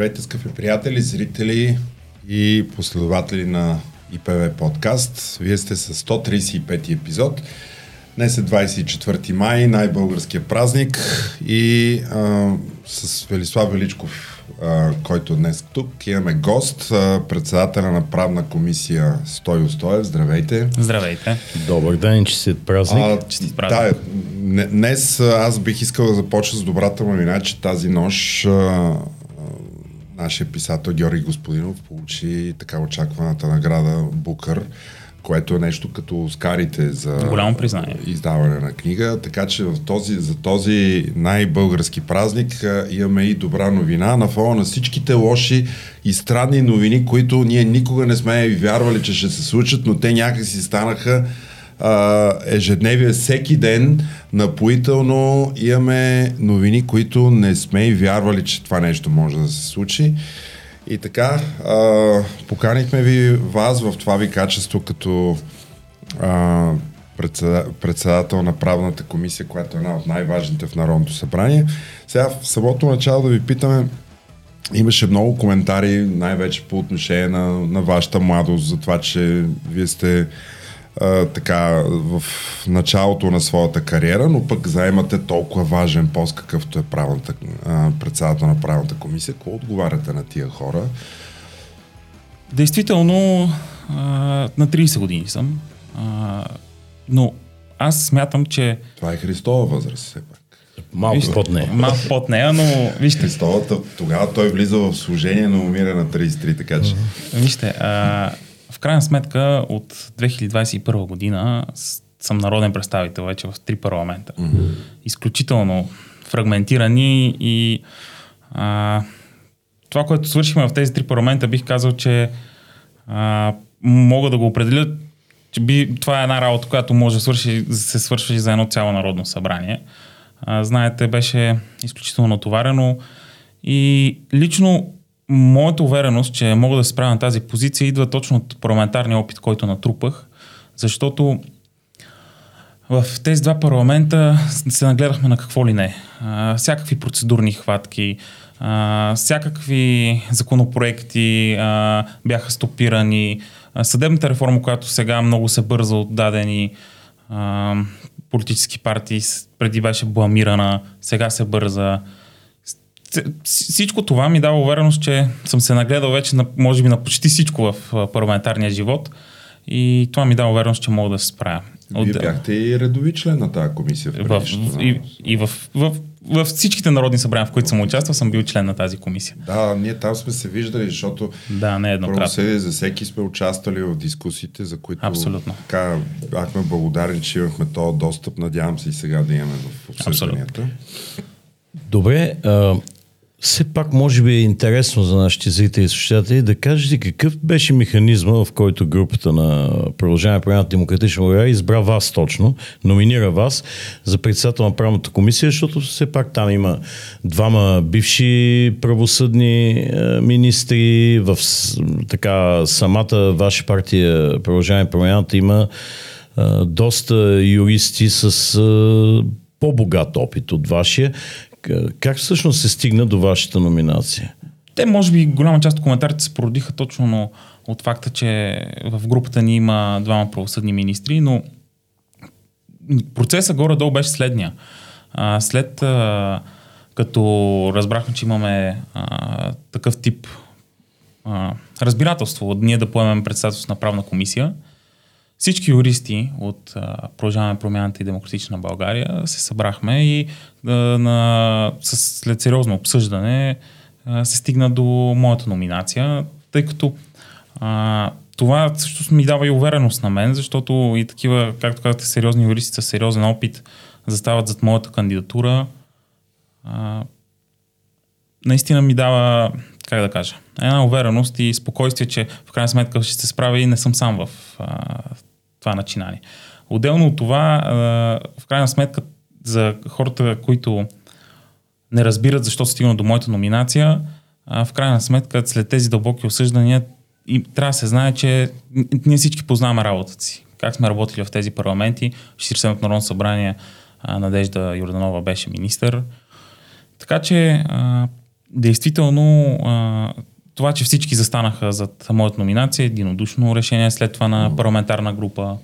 Здравейте, скъпи приятели, зрители и последователи на ИПВ подкаст. Вие сте с 135 епизод. Днес е 24 май, най-българския празник и а, с Велислав Величков, а, който днес тук, имаме гост, а, председателя на правна комисия Стой Устоев. Здравейте. Здравейте. Добър ден, че си празник. А, Да, днес аз бих искал да започна с добрата новина, че тази нощ а, нашия писател Георги Господинов получи така очакваната награда Букър, което е нещо като Оскарите за Голямо признание. издаване на книга. Така че в този, за този най-български празник имаме и добра новина на фона на всичките лоши и странни новини, които ние никога не сме вярвали, че ще се случат, но те някакси станаха а, ежедневие, всеки ден напоително имаме новини, които не сме и вярвали, че това нещо може да се случи. И така, а, поканихме ви вас в това ви качество като а, председател на правната комисия, която е една от най-важните в Народното събрание. Сега в самото начало да ви питаме, имаше много коментари, най-вече по отношение на, на вашата младост, за това, че вие сте а, така в началото на своята кариера, но пък заемате толкова важен пост, какъвто е правната, а, председател на правната комисия. Какво отговаряте на тия хора? Действително, а, на 30 години съм, а, но аз смятам, че... Това е Христова възраст, все пак. Малко вижте, под нея. Малко под нея, но вижте. Христовата, тогава той влиза в служение, но умира на 33, така че. Вижте, а, в крайна сметка от 2021 година съм народен представител вече в три парламента. Mm-hmm. Изключително фрагментирани и а, това, което свършихме в тези три парламента, бих казал, че а, мога да го определя, че би, това е една работа, която може да свърши, се свърши за едно цяло народно събрание. А, знаете, беше изключително натоварено и лично моята увереност, че мога да се справя на тази позиция, идва точно от парламентарния опит, който натрупах, защото в тези два парламента се нагледахме на какво ли не. А, всякакви процедурни хватки, а, всякакви законопроекти а, бяха стопирани. А, съдебната реформа, която сега много се бърза от дадени а, политически партии, преди беше бламирана, сега се бърза всичко това ми дава увереност, че съм се нагледал вече, на, може би, на почти всичко в парламентарния живот и това ми дава увереност, че мога да се справя. Вие бяхте и редови член на тази комисия. В, в, и, и в, в, в всичките народни събрания, в които съм участвал, съм бил член на тази комисия. Да, ние там сме се виждали, защото да, не еднократно. за всеки сме участвали в дискусиите, за които Абсолютно. така бяхме благодарни, че имахме този достъп. Надявам се и сега да имаме в обсъжданията. Добре, а, все пак може би е интересно за нашите зрители и слушатели да кажете какъв беше механизма, в който групата на Продължаване на Демократична България избра вас точно, номинира вас за председател на правната комисия, защото все пак там има двама бивши правосъдни е, министри, в така самата ваша партия Продължаване промяната има е, доста юристи с е, по-богат опит от вашия. Как всъщност се стигна до вашата номинация? Те, може би, голяма част от коментарите се породиха точно от факта, че в групата ни има двама правосъдни министри, но процесът горе-долу беше следния. А, след а, като разбрахме, че имаме а, такъв тип а, разбирателство ние да поемем председателство на правна комисия, всички юристи от Продължаваме промяната и Демократична България се събрахме и а, на, с, след сериозно обсъждане а, се стигна до моята номинация, тъй като а, това също ми дава и увереност на мен, защото и такива, както казахте, сериозни юристи с сериозен опит застават зад моята кандидатура. А, наистина ми дава, как да кажа, една увереност и спокойствие, че в крайна сметка ще се справя и не съм сам в а, това начинание. Отделно от това, в крайна сметка, за хората, които не разбират защо се стигна до моята номинация, в крайна сметка, след тези дълбоки осъждания, трябва да се знае, че ние всички познаваме работата си. Как сме работили в тези парламенти. 47-то Народно събрание Надежда Йорданова беше министър. Така че действително това, че всички застанаха зад моята номинация, единодушно решение след това на парламентарна група.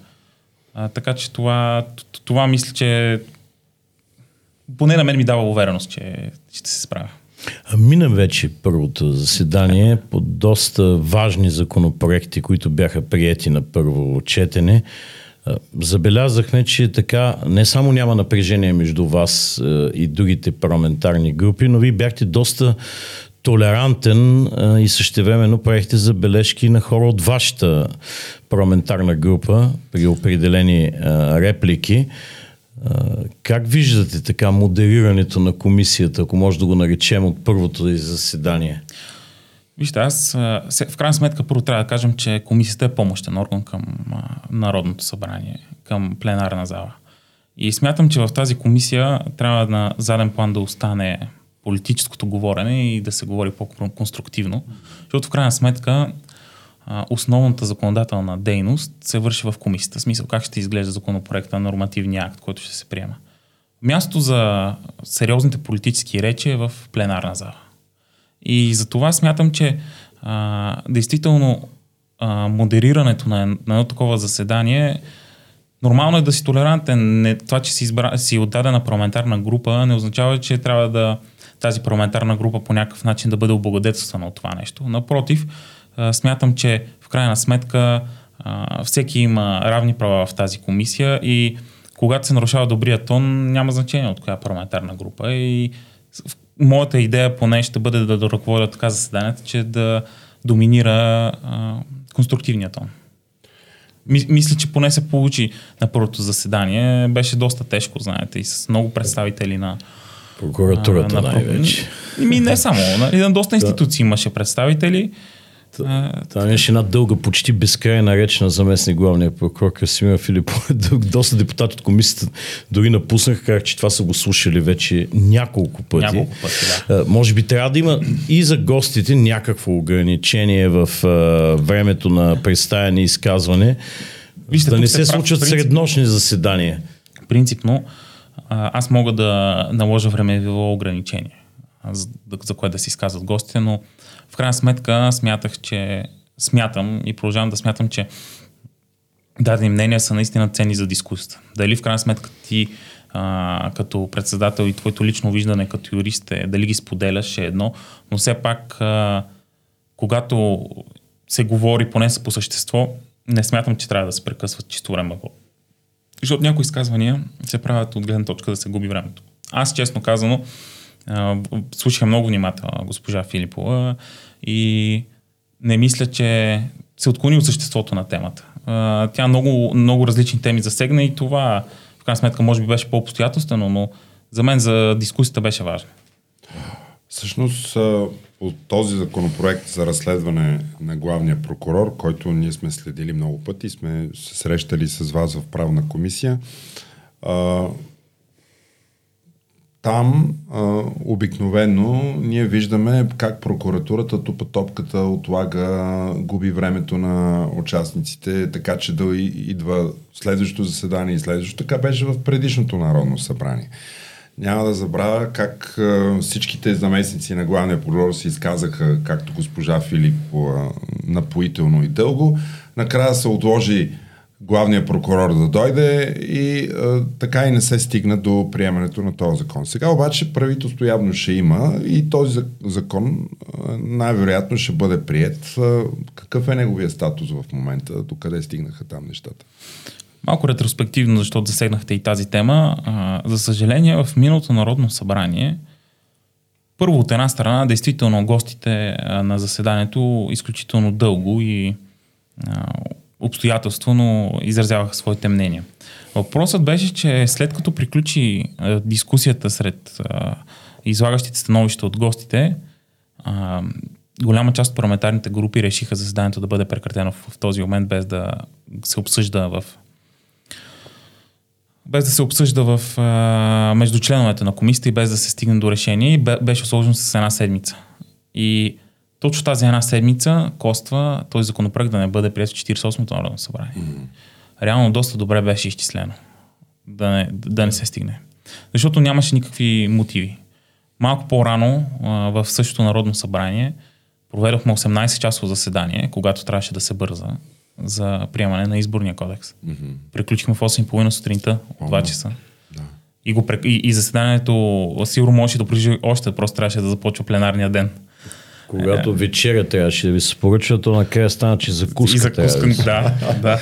А, така че това, това мисля, че поне на мен ми дава увереност, че ще се справя. Мина вече първото заседание по доста важни законопроекти, които бяха прияти на първо четене. Забелязахме, че така не само няма напрежение между вас и другите парламентарни групи, но вие бяхте доста толерантен и същевременно правихте забележки на хора от вашата парламентарна група при определени реплики. Как виждате така модерирането на комисията, ако може да го наречем от първото и заседание? Вижте, аз в крайна сметка първо трябва да кажем, че комисията е помощен орган към Народното събрание, към пленарна зала. И смятам, че в тази комисия трябва на заден план да остане политическото говорене и да се говори по-конструктивно, защото в крайна сметка основната законодателна дейност се върши в комисията. В смисъл как ще изглежда законопроекта нормативния акт, който ще се приема. Място за сериозните политически речи е в пленарна зала. И за това смятам, че а, действително а, модерирането на, на едно такова заседание Нормално е да си толерантен. Не, това, че си, избра, си отдадена парламентарна група, не означава, че трябва да тази парламентарна група по някакъв начин да бъде облагодетелствана от това нещо. Напротив, смятам, че в крайна сметка всеки има равни права в тази комисия и когато се нарушава добрия тон, няма значение от коя парламентарна група. И моята идея поне ще бъде да ръководя така заседанието, че да доминира а, конструктивния тон. Мисля, че поне се получи на първото заседание. Беше доста тежко, знаете, и с много представители на Прокуратурата най-вече. Ми не само. Нали, на доста институции имаше представители. Там имаше една дълга, почти безкрайна реч на заместник главния прокурор Красимир Филипов. Доста депутати от комисията дори напуснаха, как че това са го слушали вече няколко пъти. Няколко пъти да. Може би трябва да има и за гостите някакво ограничение в времето на представяне и изказване, Вижте, да не се случат принцип... среднощни заседания. Принципно, аз мога да наложа времево ограничение, за, за което да се изказват гостите, но в крайна сметка смятах, че смятам и продължавам да смятам, че дадени мнения са наистина ценни за дискусията. Дали в крайна сметка ти а, като председател и твоето лично виждане като юрист е дали ги споделяш е едно, но все пак а, когато се говори поне по същество, не смятам, че трябва да се прекъсват чисто време. Защото някои изказвания се правят от гледна точка да се губи времето. Аз честно казано, слушах много внимателно госпожа Филипова и не мисля, че се отклони от съществото на темата. Тя много, много различни теми засегна и това в крайна сметка може би беше по-обстоятелствено, но за мен за дискусията беше важно. Всъщност, от този законопроект за разследване на главния прокурор, който ние сме следили много пъти, сме се срещали с вас в правна комисия, там а, обикновено ние виждаме как прокуратурата тупа топката, отлага, губи времето на участниците, така че да идва следващото заседание и следващото. Така беше в предишното Народно събрание. Няма да забравя как а, всичките заместници на главния прокурор се изказаха, както госпожа Филип, а, напоително и дълго. Накрая се отложи главния прокурор да дойде и а, така и не се стигна до приемането на този закон. Сега обаче правителство явно ще има и този закон а, най-вероятно ще бъде прият. А, какъв е неговия статус в момента? До къде стигнаха там нещата? Малко ретроспективно, защото засегнахте и тази тема. А, за съжаление, в миналото Народно събрание първо от една страна, действително гостите на заседанието изключително дълго и обстоятелствено изразяваха своите мнения. Въпросът беше, че след като приключи а, дискусията сред а, излагащите становища от гостите, а, голяма част от парламентарните групи решиха заседанието да бъде прекратено в, в този момент, без да се обсъжда в без да се обсъжда в, а, между членовете на комисията и без да се стигне до решение беше сложено с една седмица. И точно тази една седмица коства този законопроект да не бъде прият в 48-то Народно събрание. Mm-hmm. Реално доста добре беше изчислено да не, да не се стигне. Защото нямаше никакви мотиви. Малко по-рано а, в същото Народно събрание проведохме 18 часово заседание, когато трябваше да се бърза за приемане на изборния кодекс. Mm-hmm. Приключихме в 8.30 сутринта, от 2 часа. Да. И, го, и, и заседанието сигурно можеше да продължи още, просто трябваше да започва пленарния ден. Когато вечеря трябваше да ви се поръчва, то накрая стана, че закуска. И за трябва куска, да да, да.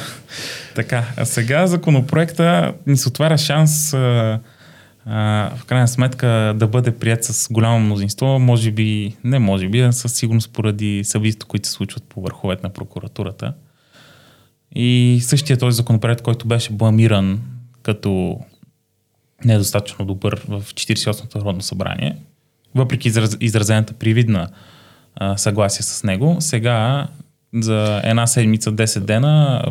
Така, а сега законопроекта ни се отваря шанс а, а, в крайна сметка да бъде прият с голямо мнозинство, може би, не може би, а със сигурност поради събитията, които се случват по върховете на прокуратурата. И същия този законопроект, който беше бламиран като недостатъчно добър в 48-то Народно събрание, въпреки израз, изразената привидна а, съгласие с него, сега за една седмица, 10 дена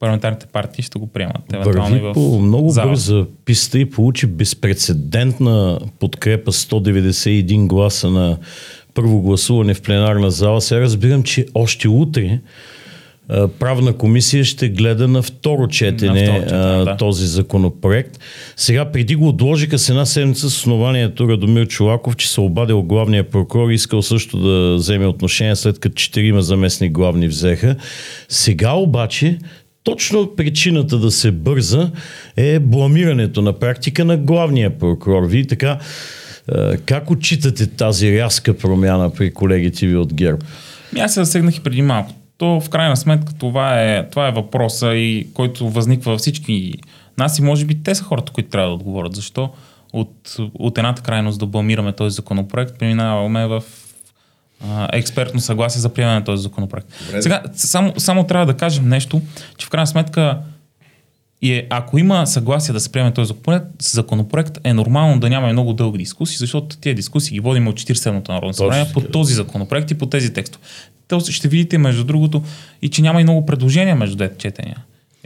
парламентарните партии ще го приемат. Върви в по много зала. бърза писта и получи безпредседентна подкрепа 191 гласа на първо гласуване в пленарна зала. Сега разбирам, че още утре правна комисия ще гледа на второ четене, На второ четене, да. този законопроект. Сега преди го отложиха с една седмица с основанието Радомир Чулаков, че се обадил главния прокурор и искал също да вземе отношение, след като четирима заместни главни взеха. Сега обаче точно причината да се бърза е бламирането на практика на главния прокурор. Вие така, как отчитате тази рязка промяна при колегите ви от ГЕРБ? Ми Аз се засегнах и преди малко. То в крайна сметка това е, това е въпроса, и който възниква във всички нас и може би те са хората, които трябва да отговорят. Защо от, от едната крайност да бламираме този законопроект, преминаваме в а, експертно съгласие за приемане на този законопроект. Добре. Сега, само, само трябва да кажем нещо, че в крайна сметка и е, ако има съгласие да се приеме този законопроект, е нормално да няма много дълги дискусии, защото тези дискусии ги водим от 47-то Народно събрание по този законопроект и по тези текстове. То ще видите, между другото, и че няма и много предложения между двете четения.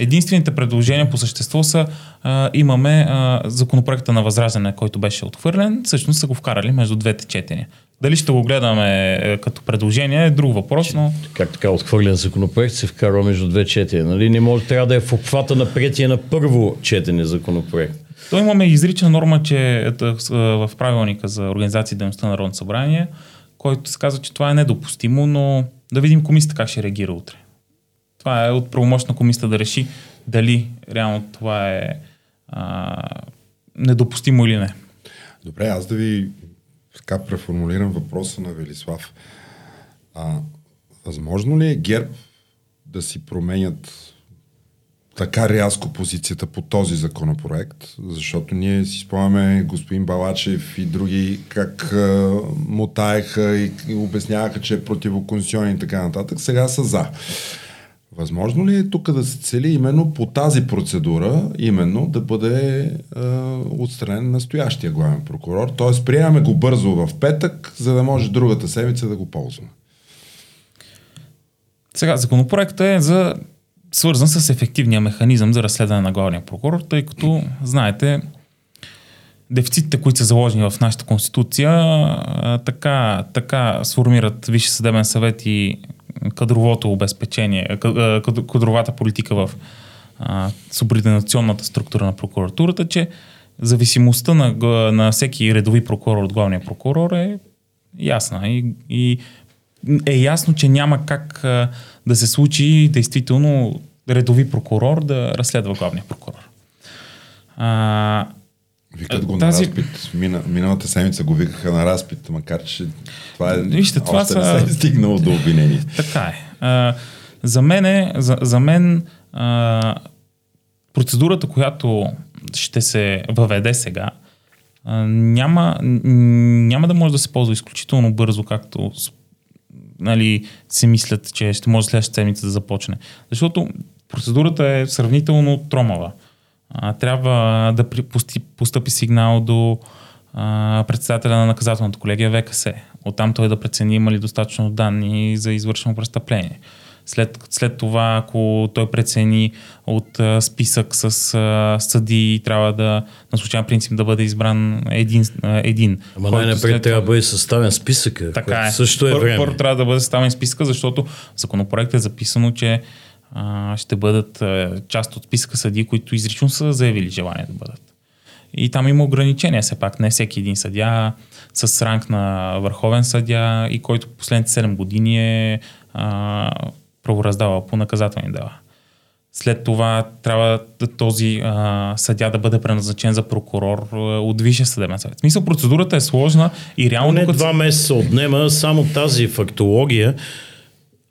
Единствените предложения по същество са, а, имаме а, законопроекта на Възраждане, който беше отхвърлен, всъщност са го вкарали между двете четения. Дали ще го гледаме е, като предложение е друг въпрос, но Как така отхвърлен законопроект се вкарва между две четения? Нали? Не може, трябва да е в обхвата на приятие на първо четене законопроект. То имаме изрична норма, че ето, с- а, в правилника за организация и дейността на Народно събрание, който се казва, че това е недопустимо, но да видим комисията как ще реагира утре. Това е от правомощна комисията да реши дали реално това е а, недопустимо или не. Добре, аз да ви така преформулирам въпроса на Велислав. А, възможно ли е ГЕРБ да си променят така рязко позицията по този законопроект, защото ние си спомняме господин Балачев и други как а, мотаеха и, и обясняваха, че е противоконституционен и така нататък, сега са за. Възможно ли е тук да се цели именно по тази процедура, именно да бъде е, отстранен настоящия главен прокурор? Тоест, приемаме го бързо в петък, за да може другата седмица да го ползваме. Сега, законопроектът е за свързан с ефективния механизъм за разследване на главния прокурор, тъй като, знаете, дефицитите, които са заложени в нашата конституция, така, така сформират Висше съдебен съвет и кадровото обезпечение, кадровата политика в субординационната структура на прокуратурата, че зависимостта на, на всеки редови прокурор от главния прокурор е ясна и, и е ясно, че няма как да се случи действително редови прокурор да разследва главния прокурор. А, Викат го Тази- на разпит. Мина, миналата седмица го викаха на разпит, макар че това е Вижте, това още са- не се е стигнало до обвинение. Така е. А, за, мен е, за, за мен а, процедурата, която ще се въведе сега, а, няма, няма да може да се ползва изключително бързо, както нали, си мислят, че ще може следващата седмица да започне. Защото процедурата е сравнително тромава. А, трябва да при, пусти, постъпи сигнал до а, председателя на наказателната колегия ВКС. Оттам той да прецени има ли достатъчно данни за извършено престъпление. След, след това, ако той прецени от а, списък с а, съди, трябва да на случайен принцип да бъде избран един. А, един Ама най-напред след трябва да бъде съставен списъка, така е. също е първо, време. Първо трябва да бъде съставен списъка, защото в законопроекта е записано, че а, ще бъдат а, част от списъка съди, които изрично са заявили желание да бъдат. И там има ограничения все пак. Не всеки един съдя с ранг на върховен съдя и който последните 7 години е а, правораздава по наказателни дела. След това трябва този а, съдя да бъде преназначен за прокурор а, от Висшия съдебен съвет. В смисъл, процедурата е сложна и реално... Не два месеца отнема само тази фактология.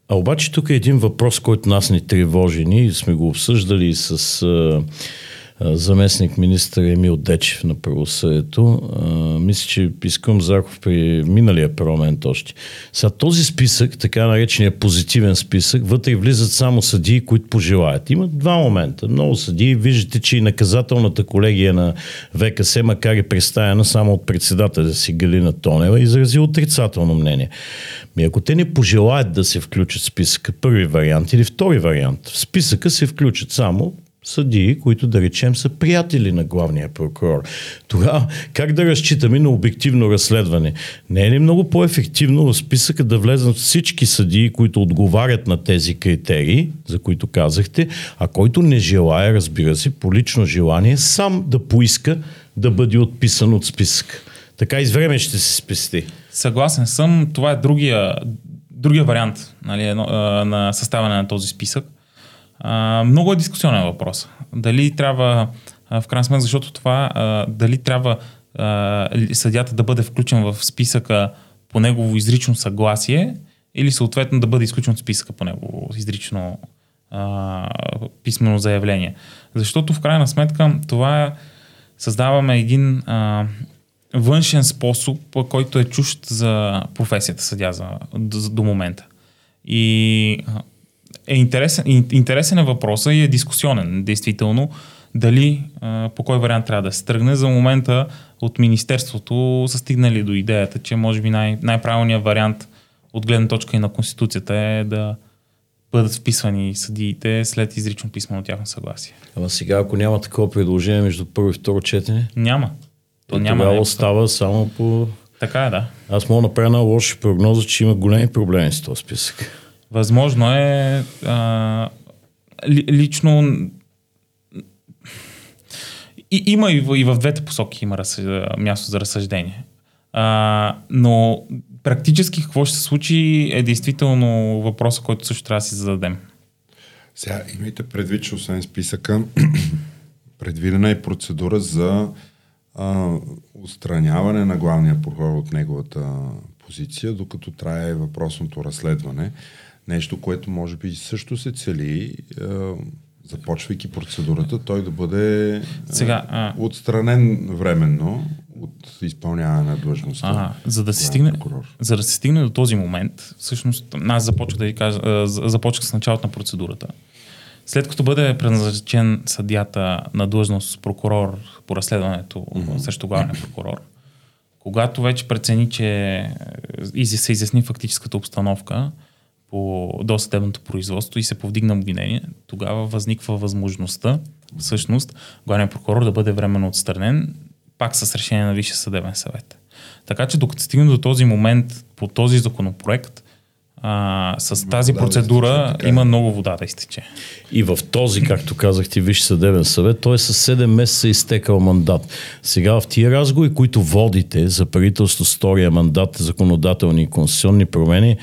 А обаче тук е един въпрос, който нас ни тревожи. Ние сме го обсъждали с а, заместник министър Емил Дечев на правосъдието. Мисля, че искам Зарков при миналия парламент още. Сега този списък, така наречения позитивен списък, вътре влизат само съдии, които пожелаят. Има два момента. Много съдии. Виждате, че и наказателната колегия на ВКС, макар и представена само от председателя си Галина Тонева, изрази отрицателно мнение. Ми ако те не пожелаят да се включат в списъка, първи вариант или втори вариант, в списъка се включат само съдии, които да речем са приятели на главния прокурор. Тогава как да разчитаме на обективно разследване? Не е ли много по-ефективно в списъка да влезат всички съдии, които отговарят на тези критерии, за които казахте, а който не желая, разбира се, по лично желание, сам да поиска да бъде отписан от списъка. Така и с време ще се спести. Съгласен съм. Това е другия, другия вариант нали, на съставане на този списък много е дискусионен въпрос. Дали трябва, в крайна сметка, защото това, дали трябва а, съдята да бъде включен в списъка по негово изрично съгласие или съответно да бъде изключен от списъка по негово изрично писмено заявление. Защото в крайна сметка това създаваме един външен способ, който е чужд за професията съдя за, до момента. И е интересен, интересен е въпроса и е дискусионен, действително, дали а, по кой вариант трябва да се тръгне. За момента от Министерството са стигнали до идеята, че може би най- най-правилният вариант от гледна точка и на Конституцията е да бъдат вписвани съдиите след изрично писмено тяхно съгласие. Ама сега, ако няма такова предложение между първо и второ четене? Няма. То и няма. Тогава остава само по... Така е, да. Аз мога да направя една лоша прогноза, че има големи проблеми с този списък. Възможно е а, ли, лично и, има и в, и в двете посоки има разсъж... място за разсъждение. А, но практически какво ще се случи е действително въпросът, който също трябва да си зададем. Сега имайте предвид, че освен списъка, предвидена е процедура за а, устраняване на главния прокурор от неговата позиция, докато трае въпросното разследване. Нещо, което може би също се цели, е, започвайки процедурата, той да бъде е, Сега, а... отстранен временно от изпълняване на длъжността. А, за да, се стигне, за да се стигне до този момент, всъщност, аз започвах да ви кажа, започнах с началото на процедурата. След като бъде предназначен съдята на длъжност прокурор по разследването mm-hmm. срещу главния прокурор, когато вече прецени, че се изясни фактическата обстановка, по досъдебното производство и се повдигна обвинение, тогава възниква възможността, всъщност, главният прокурор да бъде временно отстранен, пак с решение на Висше съдебен съвет. Така че докато стигне до този момент по този законопроект, а, с тази вода процедура да има много вода да изтече. И в този, както казахте, Висше съдебен съвет, той е с 7 месеца изтекал мандат. Сега в тия разговори, които водите за правителство с втория мандат, законодателни и конституционни промени,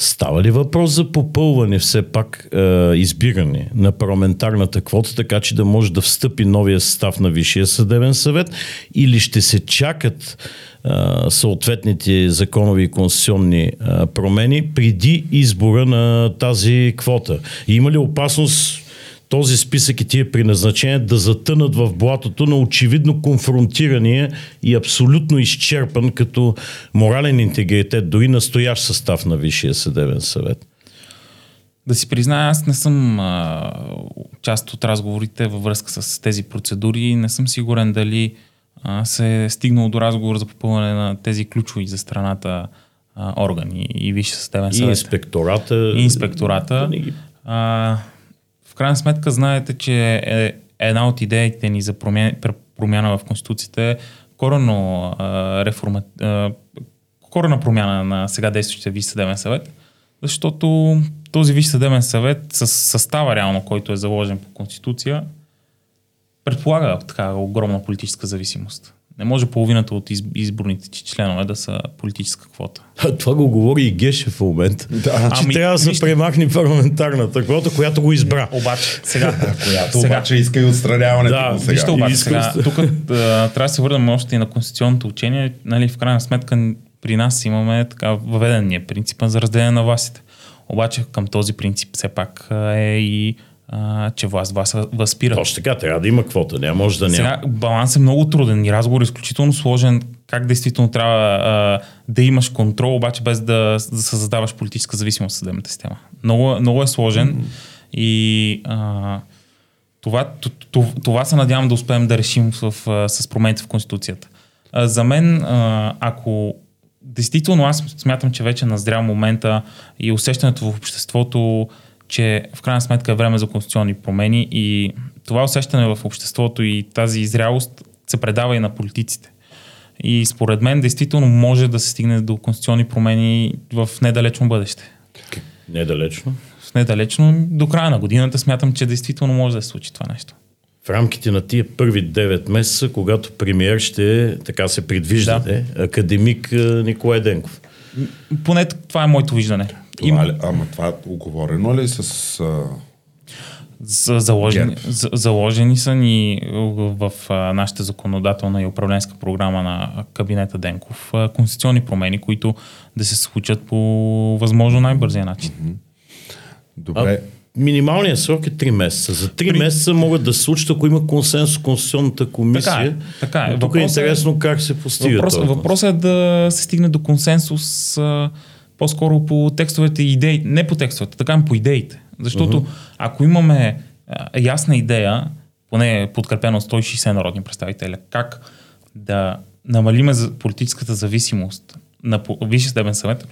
Става ли въпрос за попълване все пак е, избиране на парламентарната квота, така че да може да встъпи новия състав на Висшия съдебен съвет или ще се чакат е, съответните законови и конституционни е, промени преди избора на тази квота? Има ли опасност този списък и тия предназначения да затънат в блатото на очевидно конфронтирания и абсолютно изчерпан като морален интегритет, дори настоящ състав на Висшия съдебен съвет. Да си призная, аз не съм а, част от разговорите във връзка с тези процедури. Не съм сигурен дали а, се е стигнал до разговор за попълване на тези ключови за страната а, органи и Висше съдебен съвет. И инспектората. И инспектората. А, крайна сметка знаете, че е една от идеите ни за промяна, промяна в Конституцията е корено реформа, корена промяна на сега действащия Висш съдебен съвет, защото този Висш съдебен съвет с състава реално, който е заложен по Конституция, предполага така огромна политическа зависимост. Не може половината от из- изборните ти членове да са политическа квота. Това го говори и Геше в момента. Да. Че Ами, трябва да се вижте- премахне парламентарната квота, която го избра. Обаче, сега, Която сега, обаче иска и отстраняването Да, му сега. Вижте обаче Иска сега, тук а, трябва да се върнем още и на конституционното учение. Нали, в крайна сметка при нас имаме така въведения принципа за разделение на властите. Обаче към този принцип все пак а, е и а, че власт вас възпира. Точно така, трябва да има квота, няма може да няма. Сега баланс е много труден и разговор е изключително сложен. Как действително трябва а, да имаш контрол, обаче без да, да създаваш политическа зависимост в съдебната система. Много, много е сложен mm-hmm. и а, това, това, това се надявам да успеем да решим в, в, с промените в Конституцията. А, за мен, а, ако действително аз смятам, че вече назрял момента и усещането в обществото, че в крайна сметка е време за конституционни промени и това усещане в обществото и тази зрялост се предава и на политиците. И според мен действително може да се стигне до конституционни промени в недалечно бъдеще. Недалечно. В недалечно до края на годината смятам, че действително може да се случи това нещо. В рамките на тия първи 9 месеца, когато премиер ще е, така се предвиждате, да. академик а, Николай Денков. Поне това е моето виждане. Това ли, ама това оговорено ли с... А... За, заложени, за, заложени са ни в а, нашата законодателна и управленска програма на кабинета Денков а, конституционни промени, които да се случат по възможно най-бързия начин. Добре. Минималният срок е 3 месеца. За 3 При... месеца могат да се случат, ако има консенсус в Конституционната комисия. Така е, така е. Тук е е- интересно как се постига Въпрос, това. въпросът е да се стигне до консенсус а, по-скоро по текстовете и идеи, не по текстовете, така по идеите. Защото uh-huh. ако имаме а, ясна идея, поне подкрепена от 160 народни представители, как да намалиме политическата зависимост на Висше съдебен съвет,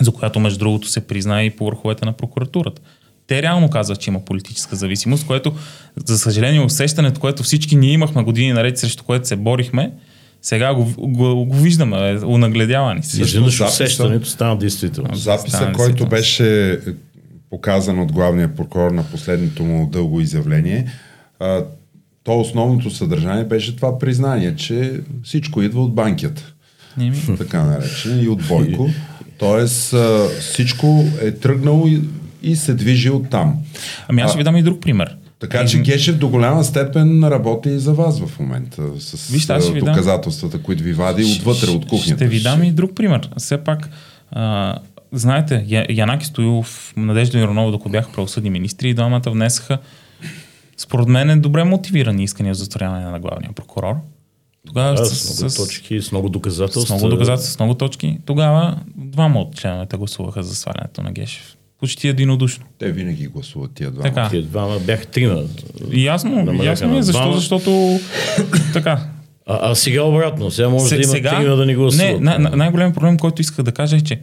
за която между другото се призна и по върховете на прокуратурата. Те реално казват, че има политическа зависимост, което, за съжаление, усещането, което всички ние имахме години наред, срещу което се борихме, сега го, го, го виждаме, е унагледявани. Изведнъж усещането стана действително. Записа, Стане който беше показан от главния прокурор на последното му дълго изявление, а, то основното съдържание беше това признание, че всичко идва от банкията. Не ми. така наречен, и от Бойко. Тоест а, всичко е тръгнало и, и се движи от там. Ами аз ще ви дам и друг пример. Така че Гешев до голяма степен работи и за вас в момента с Вижте, ще дам- доказателствата, които ви вади отвътре от кухнята. Ще ви дам и друг пример. Все пак, а, знаете, Я- Янаки Стоилов, Надежда Иронова, докато бяха правосъдни министри, и двамата внесаха, според мен, е добре мотивирани искания за устраняване на главния прокурор. Тогава Да, с, с много с, точки, с много доказателства. с много доказателства, с много точки. Тогава двама от членовете гласуваха за свалянето на Гешев. Почти единодушно. Те винаги гласуват тия два. Така. Тия двама бяха трима. Ясно, Намаляха ясно ми на е защо, двама. защото така. А, а сега обратно. Сега може Се- да има трима да ни гласуват. Не, най- най- най-големият проблем, който исках да кажа е, че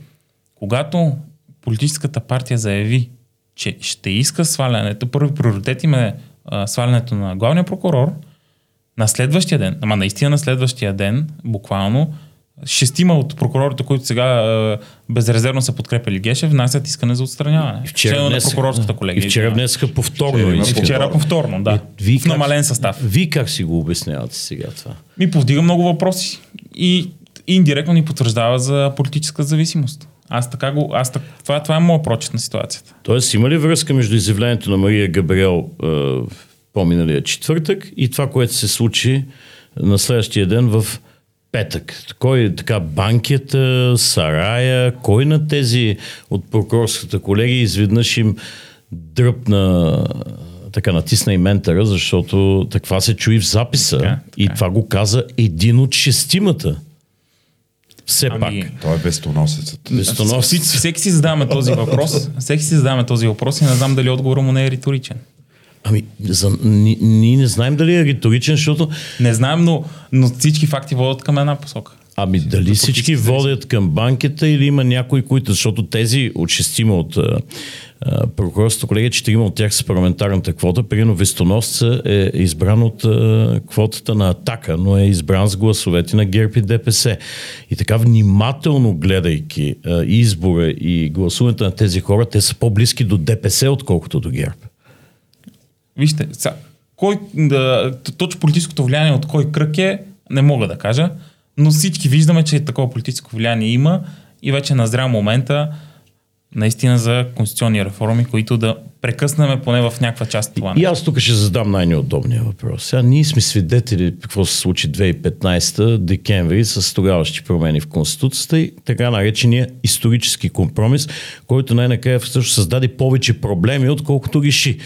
когато политическата партия заяви, че ще иска свалянето, първи приоритет им е а, свалянето на главния прокурор, на следващия ден, ама наистина на следващия ден, буквално, шестима от прокурорите, които сега а, безрезервно са подкрепили Гешев, внасят искане за отстраняване. И вчера на прокурорската колегия. И вчера внесаха повторно. Вчера. И вчера повторно, да. Вие в намален състав. Вие как си го обяснявате сега това? ми повдига много въпроси и индиректно ни потвърждава за политическа зависимост. Аз така го, аз так, това, това е моят прочит на ситуацията. Тоест има ли връзка между изявлението на Мария Габриел е, по-миналия четвъртък и това, което се случи на следващия ден в петък? Кой така банкета, сарая, кой на тези от прокурорската колегия изведнъж им дръпна така натисна и ментъра, защото таква се чуи в записа Така, и така. това го каза един от шестимата. Все Ами, пак. Той е вестоносецът. Вестоносец. Всеки, всеки си задаваме този въпрос. Всеки си задаваме този въпрос и не знам дали отговорът му не е риторичен. Ами, за, ни, ние не знаем дали е риторичен, защото Не знаем, но, но всички факти водят към една посока. Ами дали всички водят към банкета или има някои, които, защото тези от шестима от прокурорската колегия, четирима от тях са парламентарната квота, примерно Вестоносца е избран от а, квотата на Атака, но е избран с гласовете на ГЕРБ и ДПС. И така внимателно гледайки а, избора и гласуването на тези хора, те са по-близки до ДПС, отколкото до ГЕРБ. Вижте, са, кой, да, точно политическото влияние от кой кръг е, не мога да кажа, но всички виждаме, че такова политическо влияние има и вече на зря момента наистина за конституционни реформи, които да прекъснем поне в някаква част това. И аз тук ще задам най-неудобния въпрос. Сега ние сме свидетели какво се случи 2015 декември с тогаващи промени в Конституцията и така наречения исторически компромис, който най-накрая всъщност създаде повече проблеми, отколкото реши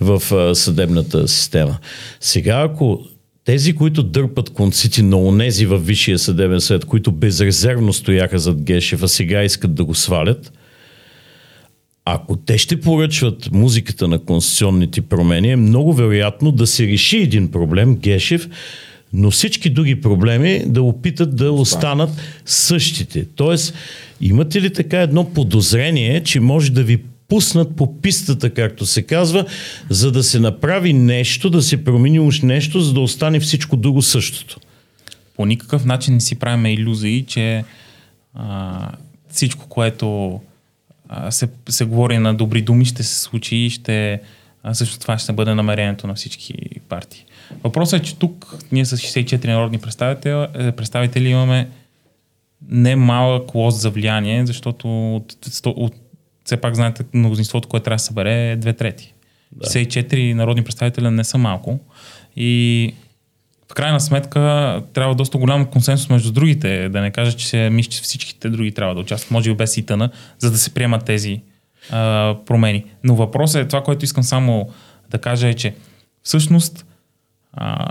в съдебната система. Сега, ако тези, които дърпат конците на онези във Висшия съдебен съвет, които безрезервно стояха зад Гешев, а сега искат да го свалят – ако те ще поръчват музиката на конституционните промени, е много вероятно да се реши един проблем, Гешев, но всички други проблеми да опитат да останат същите. Тоест, имате ли така едно подозрение, че може да ви пуснат по пистата, както се казва, за да се направи нещо, да се промени уж нещо, за да остане всичко друго същото? По никакъв начин не си правим иллюзии, че а, всичко, което се, се говори на добри думи, ще се случи и ще, също това ще бъде намерението на всички партии. Въпросът е, че тук ние с 64 народни представители, е, представители имаме не малък лост за влияние, защото от, от, от, все пак знаете, мнозинството, което трябва да събере е две трети. Да. 64 народни представители не са малко. И в крайна сметка трябва доста голям консенсус между другите. Да не кажа, че се мисля, че всичките други трябва да участват, може би без ИТН, за да се приемат тези а, промени. Но въпросът е това, което искам само да кажа е, че всъщност а,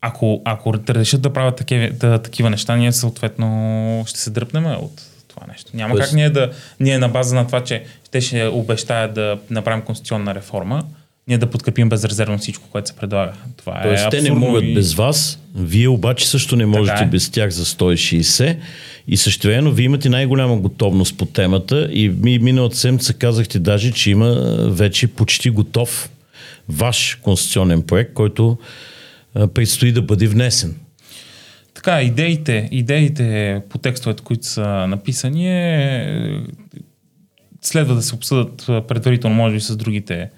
ако, ако решат да правят такива, да, такива неща, ние съответно ще се дръпнем от това нещо. Няма Тоест... как ние да, ние на база на това, че те ще обещаят да направим конституционна реформа, ние да подкрепим безрезервно всичко, което се предлага. Това Тоест, е те не могат и... без вас, вие обаче също не можете е. без тях за 160 и също времено вие имате най-голяма готовност по темата и ми миналата седмица казахте даже, че има вече почти готов ваш конституционен проект, който предстои да бъде внесен. Така, идеите, идеите по текстовете, които са написани, е, следва да се обсъдат предварително, може би с другите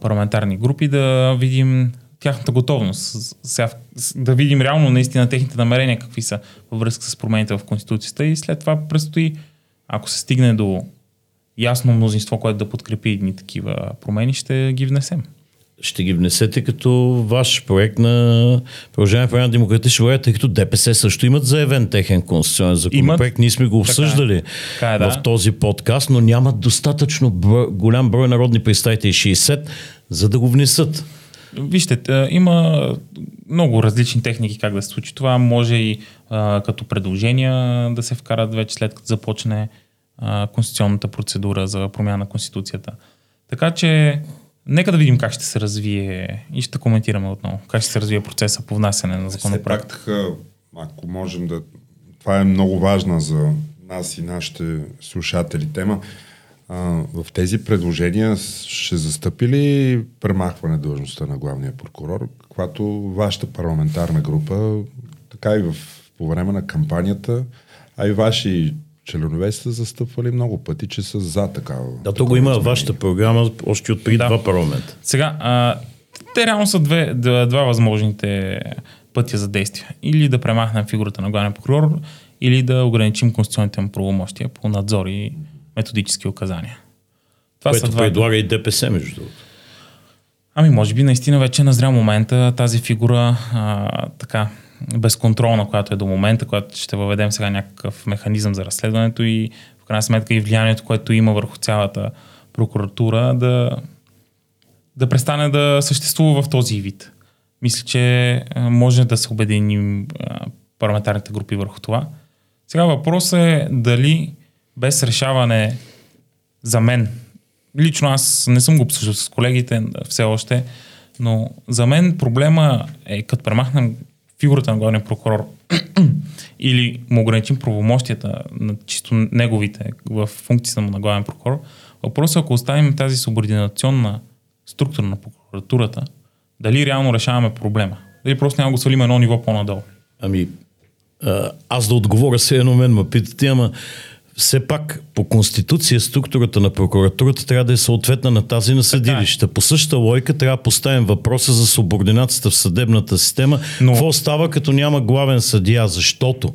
парламентарни групи, да видим тяхната готовност. Сега, да видим реално наистина техните намерения какви са във връзка с промените в Конституцията и след това предстои, ако се стигне до ясно мнозинство, което да подкрепи едни такива промени, ще ги внесем ще ги внесете като ваш проект на продължаване по на демократична воля, тъй като ДПС също имат заявен техен конституционен законопроект. Ние сме го е. обсъждали така е. Така е, да. в този подкаст, но нямат достатъчно брой, голям брой народни представители, 60, за да го внесат. Вижте, има много различни техники как да се случи това. Може и а, като предложения да се вкарат вече след като започне а, конституционната процедура за промяна на Конституцията. Така че Нека да видим как ще се развие и ще коментираме отново. Как ще се развие процеса по внасяне на законопроект. Все пак, ако можем да... Това е много важна за нас и нашите слушатели тема. А, в тези предложения ще застъпи ли премахване длъжността на главния прокурор, каквато вашата парламентарна група, така и в, по време на кампанията, а и ваши членове са застъпвали много пъти, че са за такава. Да, то го има във вашата програма още от преди да. два парламента. Сега, а, те реално са две, два, два възможните пътя за действие. Или да премахнем фигурата на главен прокурор, или да ограничим конституционните му правомощия по надзор и методически указания. Това Което са два... предлага и ДПС, между другото. Ами, може би наистина вече е на зря момента тази фигура а, така безконтролна, която е до момента, която ще въведем сега някакъв механизъм за разследването и в крайна сметка и влиянието, което има върху цялата прокуратура, да, да престане да съществува в този вид. Мисля, че може да се обединим парламентарните групи върху това. Сега въпросът е дали без решаване за мен, лично аз не съм го обсъждал с колегите все още, но за мен проблема е като премахнем фигурата на главния прокурор или му ограничим правомощията на чисто неговите в функцията му на главен прокурор, въпросът е, ако оставим тази субординационна структура на прокуратурата, дали реално решаваме проблема? Дали просто няма го свалим едно ниво по-надолу? Ами, аз да отговоря се едно мен ме питате, ама все пак по конституция структурата на прокуратурата трябва да е съответна на тази на съдилища. По същата лойка трябва да поставим въпроса за субординацията в съдебната система. Но... Какво става като няма главен съдия? Защото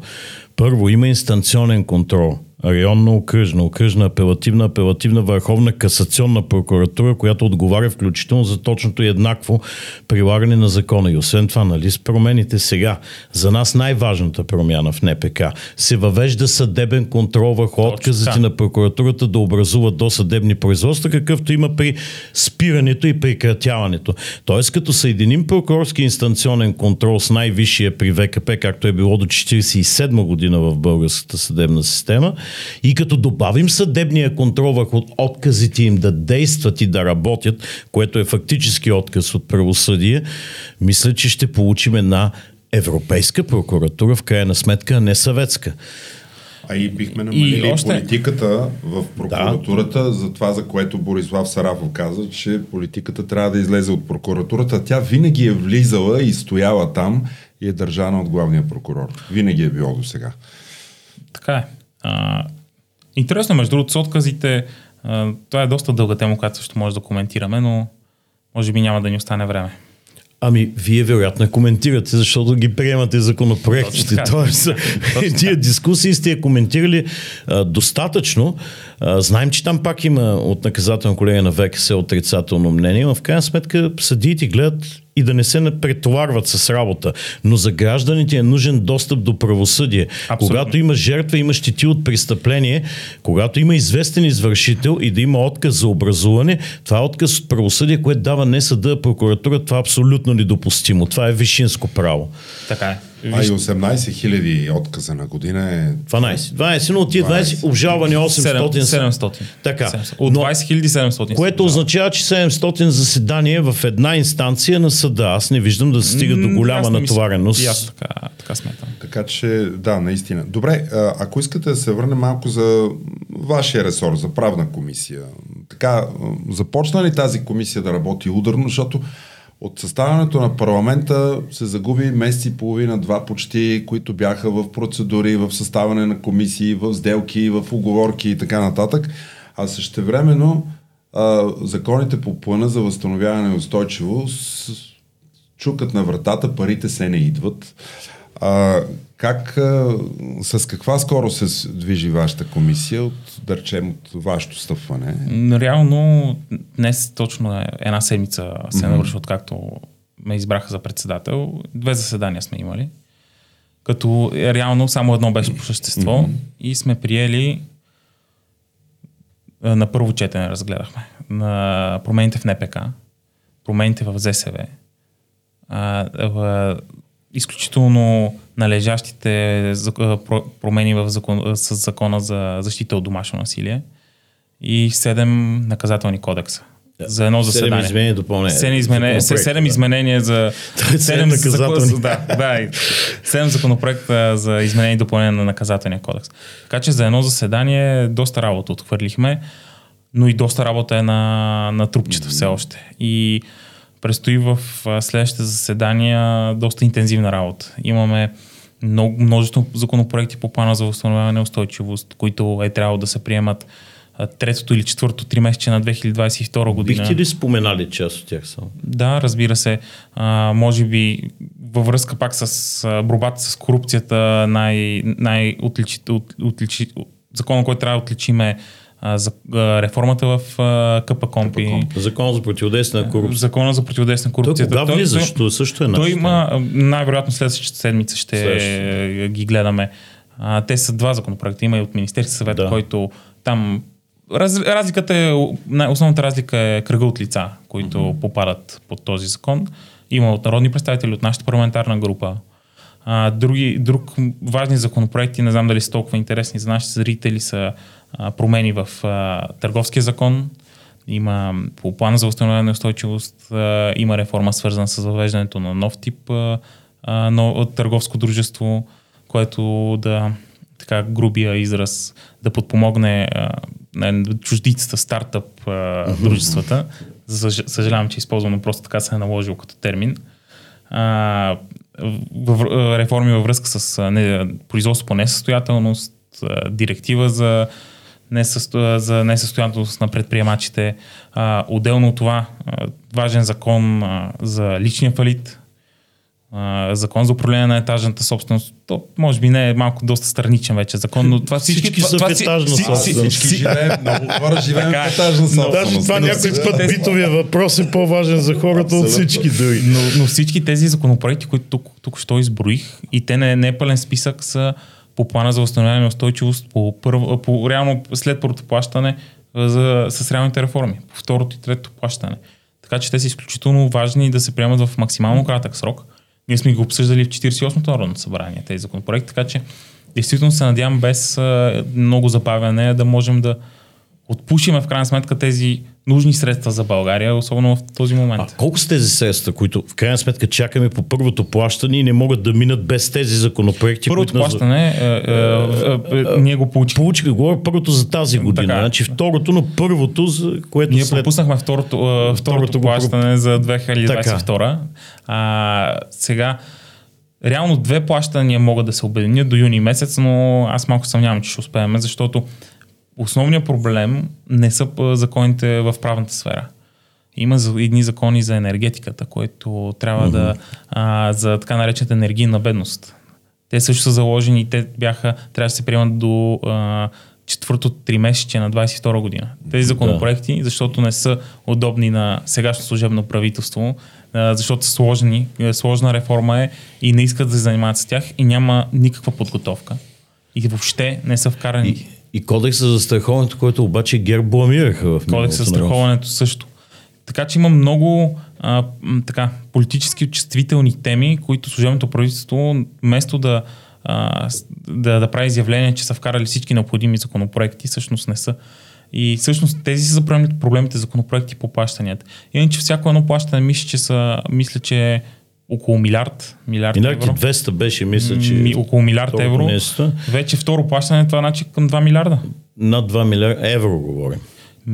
първо има инстанционен контрол районна окръжна, окръжна апелативна, апелативна върховна касационна прокуратура, която отговаря включително за точното и еднакво прилагане на закона. И освен това, нали, с промените сега, за нас най-важната промяна в НПК, се въвежда съдебен контрол върху отказите на прокуратурата да образува досъдебни производства, какъвто има при спирането и прекратяването. Тоест, като съединим прокурорски инстанционен контрол с най-висшия при ВКП, както е било до 1947 година в българската съдебна система, и като добавим съдебния контрол върху отказите им да действат и да работят, което е фактически отказ от правосъдие, мисля, че ще получим една европейска прокуратура в крайна сметка, а не съветска. А и бихме намалили и още... политиката в прокуратурата да. за това, за което Борислав Сарафов каза, че политиката трябва да излезе от прокуратурата. Тя винаги е влизала и стояла там и е държана от главния прокурор. Винаги е било до сега. Така е. А, интересно, между другото, с отказите, а, това е доста дълга тема, която също може да коментираме, но може би няма да ни остане време. Ами, вие вероятно коментирате, защото ги приемате законопроектите. Тоест, тия дискусии сте я коментирали а, достатъчно. А, знаем, че там пак има от наказателно колегия на ВКС отрицателно мнение, но в крайна сметка съдиите гледат и да не се претоварват с работа. Но за гражданите е нужен достъп до правосъдие. Абсолютно. Когато има жертва, има щити от престъпление, когато има известен извършител и да има отказ за образуване, това е отказ от правосъдие, което дава не съда, а прокуратура. Това е абсолютно недопустимо. Това е вишинско право. Така е. А и 18 хиляди отказа на година е... 12. 12, но от тия 20, 20 обжалвани 800. 700. Така. 700. От 20 хиляди 700. Което означава, че 700 заседания в една инстанция на съда. Аз не виждам да се стига до голяма натовареност. Аз така, така сметам. Така че, да, наистина. Добре, ако искате да се върнем малко за вашия ресор, за правна комисия. Така, започна ли тази комисия да работи ударно, защото от съставянето на парламента се загуби месец и половина, два почти, които бяха в процедури, в съставане на комисии, в сделки, в оговорки и така нататък. А същевременно а, законите по плана за възстановяване и устойчивост чукат на вратата, парите се не идват. А, как, а, с каква скоро се движи вашата комисия, от, да речем, от вашето стъпване? Реално, днес точно е една седмица се mm-hmm. навършва, откакто ме избраха за председател. Две заседания сме имали. Като е, реално само едно беше по същество mm-hmm. и сме приели на първо четене разгледахме на промените в НПК, промените в ЗСВ, а, в, изключително належащите промени в закон, с закона за защита от домашно насилие и седем наказателни кодекса. Да. За едно заседание. Седем изменения допълнение. Седем, изменения, седем да. изменения за... Седем наказателни. За, да, да. Седем законопроекта за изменение и допълнение на наказателния кодекс. Така че за едно заседание доста работа отхвърлихме, но и доста работа е на, на трупчета все още. И Предстои в следващите заседания доста интензивна работа. Имаме много, множество законопроекти по плана за възстановяване и устойчивост, които е трябвало да се приемат третото или четвърто три месече на 2022 година. Бихте ли споменали част от тях само? Да, разбира се. А, може би във връзка пак с а, борбата с корупцията най, най отличи, от, отличи, закона, който трябва да отличиме а, за, а, реформата в а, КПКОМПИ. Закона за противодействие на корупцията. Закона за противодействие на корупцията. Той кога влиза? Той, също е Той има, най-вероятно следващата седмица ще Следващата. ги гледаме. А, те са два законопроекта. Има и от Министерски съвет, да. който там Раз, разликата е, основната разлика е кръга от лица, които mm-hmm. попадат под този закон. Има от народни представители, от нашата парламентарна група. А, други, друг важни законопроекти, не знам дали са толкова интересни за нашите зрители, са а, промени в а, търговския закон, има по плана за възстановяване на устойчивост, а, има реформа свързана с въвеждането на нов тип а, а, но, търговско дружество, което да, така грубия израз, да подпомогне а, чуждицата, стартъп а, дружествата. За, съжалявам, че използвам, но просто така се е наложил като термин. А, реформи във връзка с не, производство по несъстоятелност, директива за, несъсто... за несъстоятелност на предприемачите. Отделно от това, важен закон за личния фалит, а, закон за управление на етажната собственост. То може би не е малко доста страничен вече закон, но това всички, Всички това, са това, в етажна си- собственост. Всички живеем, много хора живеем Така е. в етажна Но собственост. Даже това Но някой път битовия въпрос е по-важен за хората от всички други. Но, но всички тези законопроекти, които тук, тук що изброих, и те не, не е пълен списък, са по плана за възстановяване и устойчивост, по, първо, по реално след първото плащане за, с реалните реформи, по второто и третото плащане. Така че те са изключително важни да се приемат в максимално кратък срок. Ние сме го обсъждали в 48-то Народно събрание, тези законопроекти, така че действително се надявам без много забавяне да можем да отпушиме в крайна сметка тези нужни средства за България, особено в този момент. А колко са тези средства, които в крайна сметка чакаме по първото плащане и не могат да минат без тези законопроекти? Първото които плащане, е, е, е, е, ние го получихме. Получиха, говоря първото за тази година, Така. значи второто, но първото, за което Ние след... пропуснахме второто, е, второто Второто го плащане за 2022. А, сега, реално две плащания могат да се обединят до юни месец, но аз малко съмнявам, че ще успеем, защото основният проблем не са законите в правната сфера. Има едни закони за енергетиката, които трябва да, а, за така наречената енергийна бедност. Те също са заложени и те бяха, трябва да се приемат до а, четвъртото три месече на 22 година. Тези законопроекти, защото не са удобни на сегашно служебно правителство, защото са сложни, е, сложна реформа е и не искат да се занимават с тях и няма никаква подготовка. И въобще не са вкарани. И, и кодекса за страховането, който обаче ГЕРБ бламираха в Кодекс за страховането също. Така че има много а, така, политически чувствителни теми, които служебното правителство, вместо да, а, да, да прави изявление, че са вкарали всички необходими законопроекти, всъщност не са. И всъщност тези са проблемите, проблемите законопроекти по плащанията. Иначе всяко едно плащане мисля, че са, мисля, че около милиард, милиард, Милиард и евро. 200 беше, мисля, че... Ми, около милиард евро. нещо. Вече второ плащане, това значи към 2 милиарда. Над 2 милиарда евро говорим.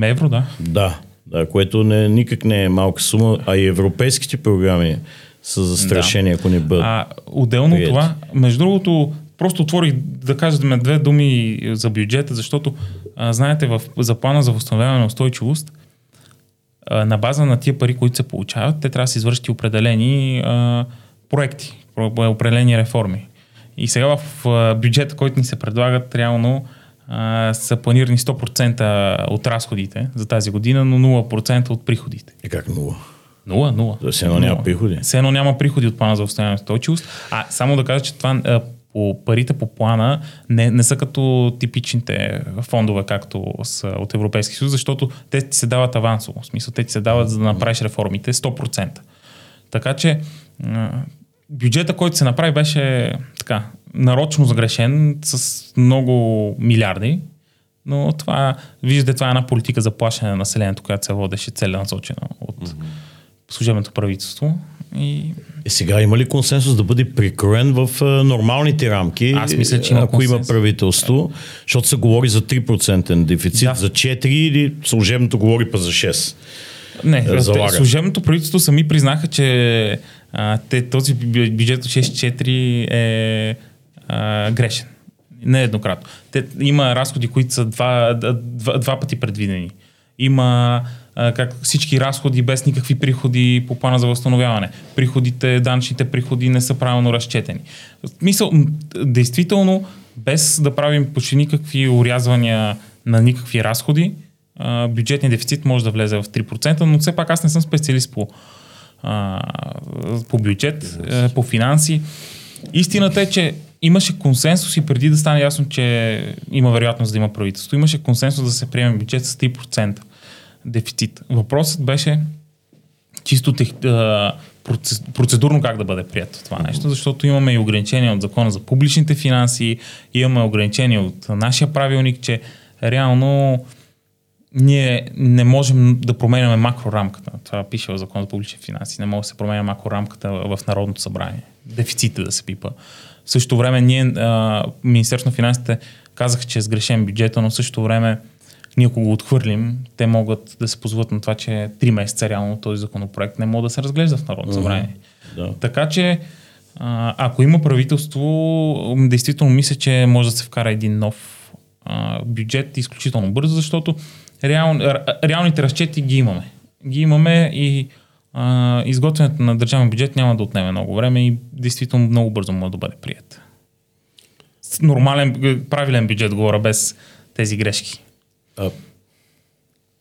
Евро, да. Да, да което не, никак не е малка сума, а и европейските програми са застрашени, ако не бъдат. А отделно от приети. това, между другото, просто отворих да кажем две думи за бюджета, защото а, знаете, в, за плана за възстановяване на устойчивост, а, на база на тия пари, които се получават, те трябва да се извършат определени а, проекти, про- определени реформи. И сега в а, бюджета, който ни се предлагат, реално а, са планирани 100% от разходите за тази година, но 0% от приходите. И как нула? Нула, нула. Да все едно няма приходи. Все едно няма приходи от плана за възстановяване устойчивост. А само да кажа, че това а, по парите по плана не, не са като типичните фондове, както са от Европейски съюз, защото те ти се дават авансово. В смисъл, те ти се дават за да направиш реформите 100%. Така че бюджета, който се направи, беше така, нарочно загрешен с много милиарди, но това, виждате, това е една политика за плащане на населението, която се водеше целенасочена от служебното правителство. И Е, сега има ли консенсус да бъде прикроен в а, нормалните рамки, Аз мисля, че има ако има консенсус. правителство, защото се говори за 3% дефицит, Да. за 4 или служебното говори па за 6. Не, Е, те, залагат. служебното правителство сами признаха, че а, те, този бю- бюджет от 6.4 е а, грешен. Нееднократно. Те, има разходи, които са два, два, два пъти предвидени. Има как всички разходи без никакви приходи по плана за възстановяване. Приходите, данъчните приходи не са правилно разчетени. В Смисъл, м, действително, без да правим почти никакви урязвания на никакви разходи, бюджетният дефицит може да влезе в 3%, но все пак аз не съм специалист по, по бюджет, а, по финанси. Истината е, че имаше консенсус и преди да стане ясно, че има вероятност да има правителство, имаше консенсус да се приеме бюджет с 3% дефицит. Въпросът беше чисто тех, процедурно как да бъде прието това нещо, защото имаме и ограничения от закона за публичните финанси, имаме ограничения от нашия правилник, че реално ние не можем да променяме макрорамката. Това пише в закон за публични финанси. Не може да се променя макрорамката в Народното събрание. Дефицита да се пипа. В същото време ние, а, Министерство на финансите казаха, че е сгрешен бюджета, но в същото време ние ако го отхвърлим, те могат да се позват на това, че 3 месеца реално този законопроект не може да се разглежда в Народното събрание. Да. Така че А, ако има правителство, действително мисля, че може да се вкара един нов а, бюджет изключително бързо, защото реал, ре- реалните разчети ги имаме. Ги имаме и а, изготвянето на държавен бюджет няма да отнеме много време и действително много бързо може да бъде прият. С нормален, правилен бюджет говоря, без тези грешки. А,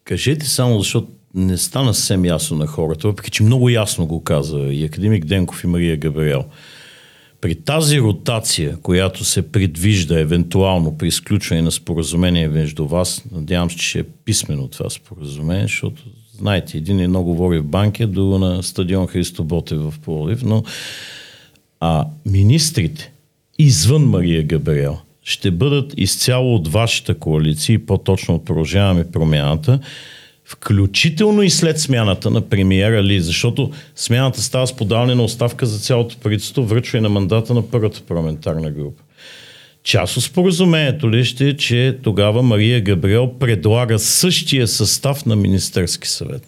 кажете само, защото не стана съвсем ясно на хората, въпреки че много ясно го каза и академик Денков и Мария Габриел. При тази ротация, която се предвижда евентуално при изключване на споразумение между вас, надявам се, че ще е писмено това споразумение, защото знаете, един е много говори в банки, друго на стадион Христо Ботев в Пловдив, но а министрите извън Мария Габриел ще бъдат изцяло от вашата коалиция и по-точно от Продължаваме промяната, включително и след смяната на премиера Ли, защото смяната става с подаване на оставка за цялото правителство, връчване на мандата на първата парламентарна група. Част от споразумението ли ще е, че тогава Мария Габриел предлага същия състав на Министерски съвет?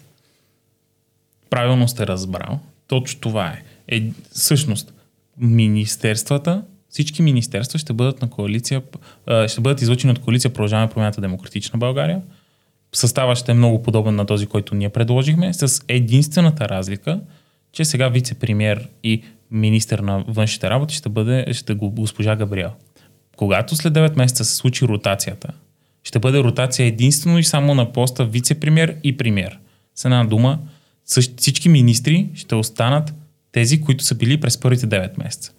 Правилно сте разбрал. Точно това е. е всъщност, министерствата, всички министерства ще бъдат на коалиция, ще бъдат излучени от коалиция Продължаваме промяната Демократична България. Състава ще е много подобен на този, който ние предложихме, с единствената разлика, че сега вице-премьер и министър на външните работи ще бъде ще го госпожа Габриел. Когато след 9 месеца се случи ротацията, ще бъде ротация единствено и само на поста вице-премьер и премьер. С една дума, всички министри ще останат тези, които са били през първите 9 месеца.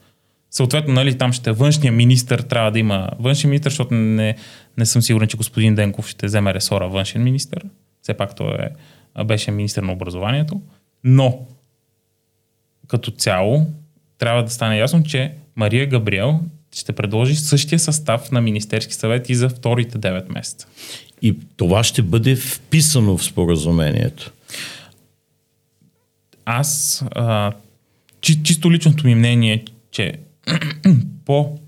Съответно, нали, там ще външния министр трябва да има външен министр, защото не, не съм сигурен, че господин Денков ще вземе ресора външен министр. Все пак той е, беше министр на образованието. Но, като цяло, трябва да стане ясно, че Мария Габриел ще предложи същия състав на Министерски съвет и за вторите 9 месеца. И това ще бъде вписано в споразумението. Аз, а, чи, чисто личното ми мнение е, че по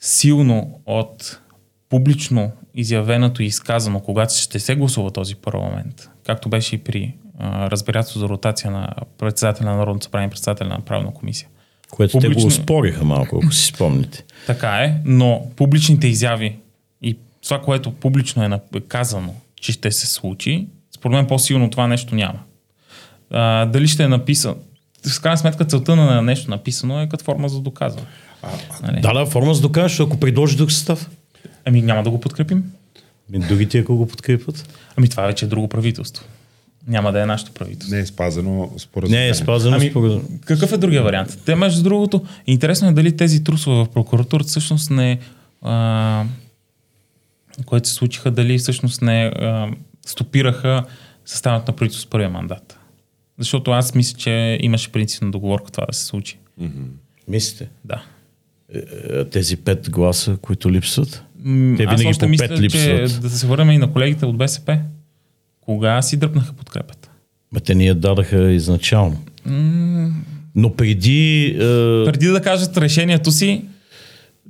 силно от публично изявеното и изказано, когато ще се гласува този парламент, както беше и при а, разбирателство за ротация на председателя на Народното събрание председателя на правна комисия. Което те го Публично- спориха малко, ако си спомните. Така е, но публичните изяви и това, което публично е казано, че ще се случи, според мен по-силно това нещо няма. А, дали ще е написано? В крайна сметка целта на нещо написано е като форма за доказване. Нали? Да, да, форма за защото ако предложи друг състав, Ами няма да го подкрепим. ми другите ако го подкрепят. Ами това вече е друго правителство. Няма да е нашето правителство. Не е спазено Не споразумение. е спазено Ами, споразумение. какъв е другия вариант? Те, между другото, интересно е дали тези трусове в прокуратурата всъщност не... А, което се случиха, дали всъщност не а, стопираха съставът на правителство с първия мандат. Защото аз мисля, че имаше принципна договорка това да се случи. Мислите? Да. Е, Тези пет гласа, които липсват? М, Те аз винаги още по мисля, пет че липсват. да се върнем и на колегите от БСП. Кога си дръпнаха подкрепата? Ма те ни я дадаха изначално. Но преди... Е, преди да кажат решението си,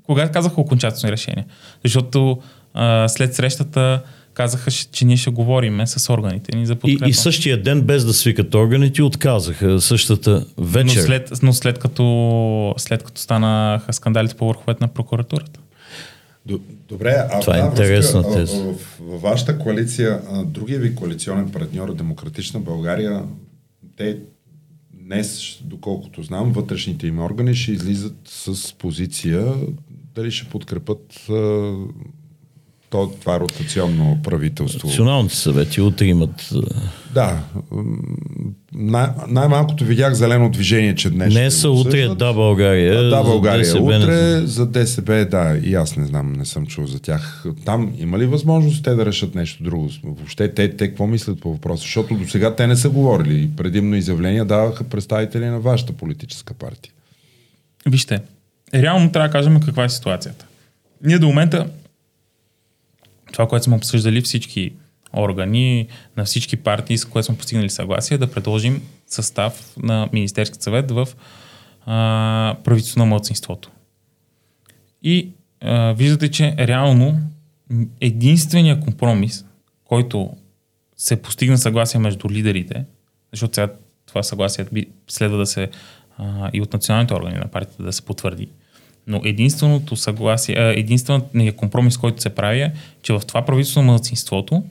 кога казаха окончателно решение? Защото а, след срещата казаха, че- ние ще говорим с органите ни за и, подкрепа. и същия ден, без да свикат органите, отказаха същата но, вечер. след, но след като, след като станаха скандалите по върховете на прокуратурата. Добре, а Това в е интересна връзка, теза. В, в вашата коалиция, другия ви коалиционен партньор, Демократична България, те днес, доколкото знам, вътрешните им органи ще излизат с позиция дали ще подкрепят то, това ротационно правителство. Националните съвети утре имат... е, Да. Най- най-малкото видях зелено движение, че днес. Не са утре, обсъждат. да, България. Да, България. ДСБ не Утре знам. за ДСБ, да, и аз не знам, не съм чул за тях. Там има ли възможност те да решат нещо друго? Въобще те, те какво мислят по въпроса? Защото до сега те не са говорили. Предимно изявления даваха представители на вашата политическа партия. Вижте, реално трябва да кажем каква е ситуацията. Ние до момента, това, което сме обсъждали всички органи, на всички партии, с което сме постигнали съгласие, е да предложим състав на Министерски съвет в а, правителство на младсинството. И а, виждате, че реално м, единственият компромис, който се постигна съгласие между лидерите, защото сега това съгласие следва да се а, и от националните органи на партията да се потвърди. Но единственото съгласие, единственият компромис, който се прави е, че в това правителство на младсинството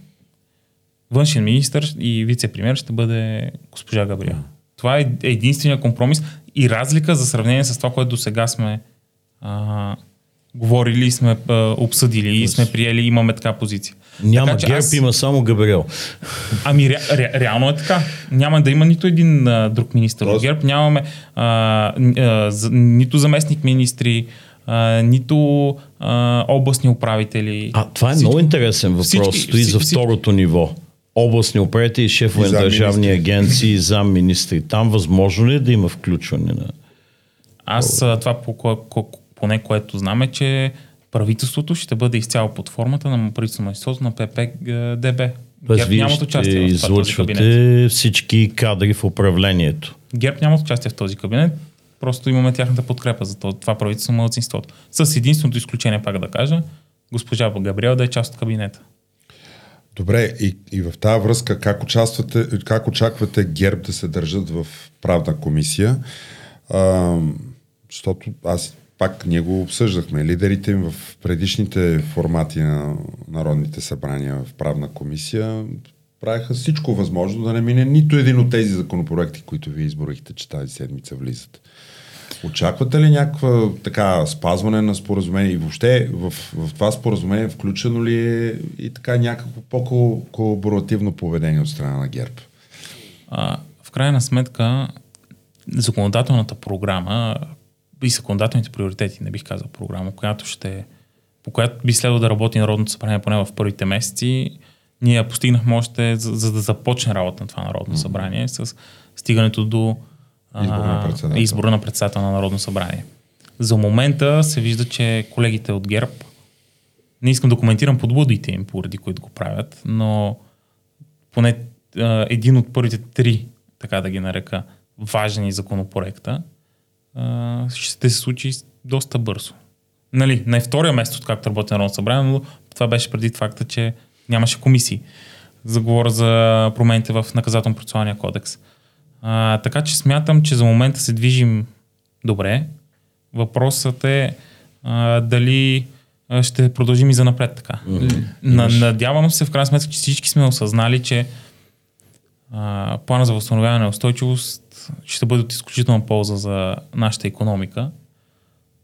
външен министр и вице-премьер ще бъде госпожа Габриел. Това е единствения компромис и разлика за сравнение с това, което до сега сме а, говорили, сме а, обсъдили и сме приели, имаме така позиция. Няма така, ГЕРБ, аз- има само Габриел. Ами ре, ре, реално е така. Няма да има нито един а, друг министр от Тоест- ГЕРБ, нямаме а, а, за, нито заместник министри, а, нито а, областни управители. А, това е Всички- много интересен въпрос. всички- Стои за всички- второто ниво. Областни управители, шефове на държавни агенции, замминистри. Там възможно ли е да има включване на... Аз това по, ко- поне което знам е, че правителството ще бъде изцяло под формата на правителството на на ПП-ДБ. Тоест, ГЕРБ вие нямат ще участие в това, този кабинет. излъчвате всички кадри в управлението. ГЕРБ нямат участие в този кабинет, просто имаме тяхната подкрепа за това, това правителство на младсинството. С единственото изключение, пак да кажа, госпожа Габриел да е част от кабинета. Добре, и, и в тази връзка как, участвате, как очаквате ГЕРБ да се държат в правна комисия? А, защото аз пак ние го обсъждахме. Лидерите им в предишните формати на народните събрания в правна комисия правиха всичко възможно да не мине нито един от тези законопроекти, които вие изборихте, че тази седмица влизат. Очаквате ли някаква така спазване на споразумение и въобще в, в това споразумение включено ли е и така някакво по-колаборативно поведение от страна на ГЕРБ? А, в крайна сметка, законодателната програма и законодателните приоритети, не бих казал програма, която ще, по която би следвало да работи Народното събрание поне в първите месеци, ние я постигнахме още за, за да започне работа на това Народно събрание с стигането до а, Избора на председател. избора на председател на Народно събрание. За момента се вижда, че колегите от ГЕРБ, не искам да коментирам подбудите им, поради които го правят, но поне а, един от първите три, така да ги нарека, важни законопроекта, а, ще се случи доста бързо. Нали, на втория место, откакто работи Народно събрание, но това беше преди факта, че нямаше комисии. Заговора за промените в наказателно-процесуалния кодекс. А, така че смятам, че за момента се движим добре. Въпросът е а, дали ще продължим и за напред така. На, надявам се в крайна сметка, че всички сме осъзнали, че а, плана за възстановяване на устойчивост ще бъде от изключителна полза за нашата економика,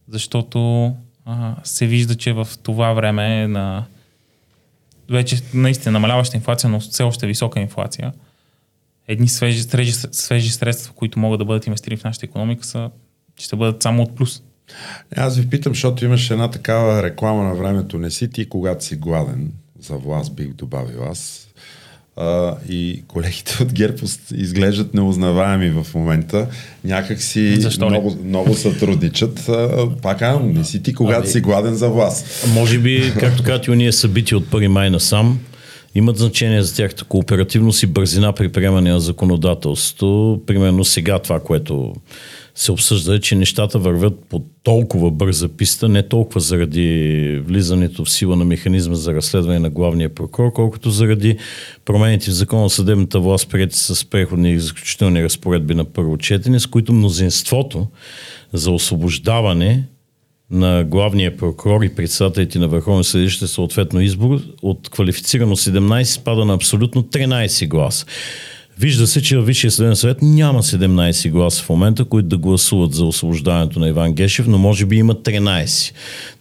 защото а, се вижда, че в това време на вече наистина намаляваща инфлация, но все още висока инфлация, едни свежи, свежи, свежи средства, които могат да бъдат инвестирани в нашата економика, са, ще бъдат само от плюс. Аз ви питам, защото имаше една такава реклама на времето. Не си ти, когато си гладен. За власт бих добавил аз. А, и колегите от ГЕРБ ос- изглеждат неузнаваеми в момента. Някак си Защо ли? много, много сътрудничат. А, пак казвам, не си ти, когато Ами- си гладен за власт. Може би, както казват и уния събития от 1 май насам, имат значение за тяхната кооперативност и бързина при приемане на законодателството. Примерно сега това, което се обсъжда е, че нещата вървят по толкова бърза писта, не толкова заради влизането в сила на механизма за разследване на главния прокурор, колкото заради промените в закона за съдебната власт, прияти с преходни и заключителни разпоредби на първо четене, с които мнозинството за освобождаване на главния прокурор и председателите на Върховния съдилище съответно избор от квалифицирано 17 спада на абсолютно 13 гласа. Вижда се, че във Висшия съдебен съвет няма 17 гласа в момента, които да гласуват за освобождаването на Иван Гешев, но може би има 13.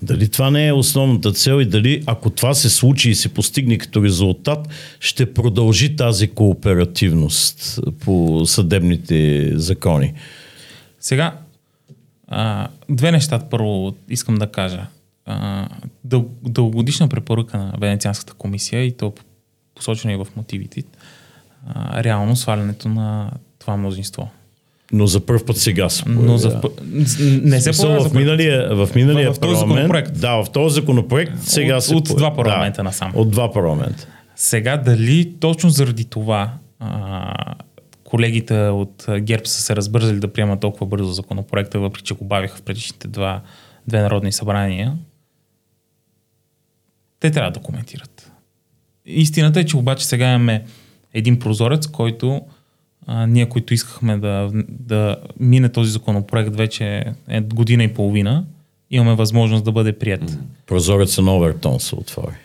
Дали това не е основната цел и дали ако това се случи и се постигне като резултат, ще продължи тази кооперативност по съдебните закони? Сега, а, две неща първо искам да кажа. А, дъл, дългогодишна препоръка на Венецианската комисия и то посочено и в мотивите, а, реално свалянето на това мнозинство. Но за първ път сега се Но за, не се за в миналия, в миналия В- в този парламент. законопроект. Да, в този законопроект сега От- се от два парламента да, насам. От два парламента. Сега дали точно заради това а, колегите от ГЕРБ са се разбързали да приемат толкова бързо законопроекта, въпреки че го бавиха в предишните два, две народни събрания, те трябва да коментират. Истината е, че обаче сега имаме един прозорец, който а, ние, които искахме да, да мине този законопроект вече е година и половина, имаме възможност да бъде прият. Прозореца на Овертон се отвори.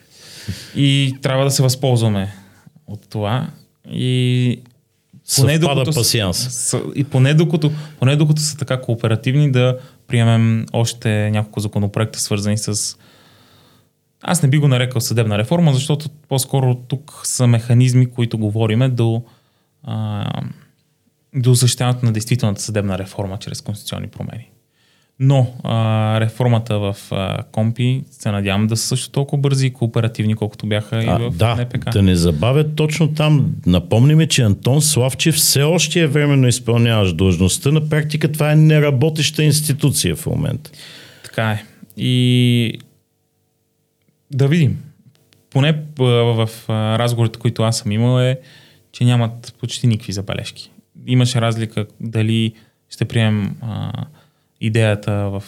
И трябва да се възползваме от това. И поне докато, пасианс. И поне докато, поне докато са така кооперативни да приемем още няколко законопроекта, свързани с аз не би го нарекал съдебна реформа, защото по-скоро тук са механизми, които говориме до, а, до осъществяването на действителната съдебна реформа чрез конституционни промени. Но а, реформата в а, Компи се надявам да са също толкова бързи и кооперативни, колкото бяха а, и в да, НПК. Да не забавят точно там. Напомниме, че Антон Славчев все още е временно изпълняваш длъжността. На практика това е неработеща институция в момента. Така е. И да видим. Поне в разговорите, които аз съм имал е, че нямат почти никакви забележки. Имаше разлика дали ще приемем а, идеята в,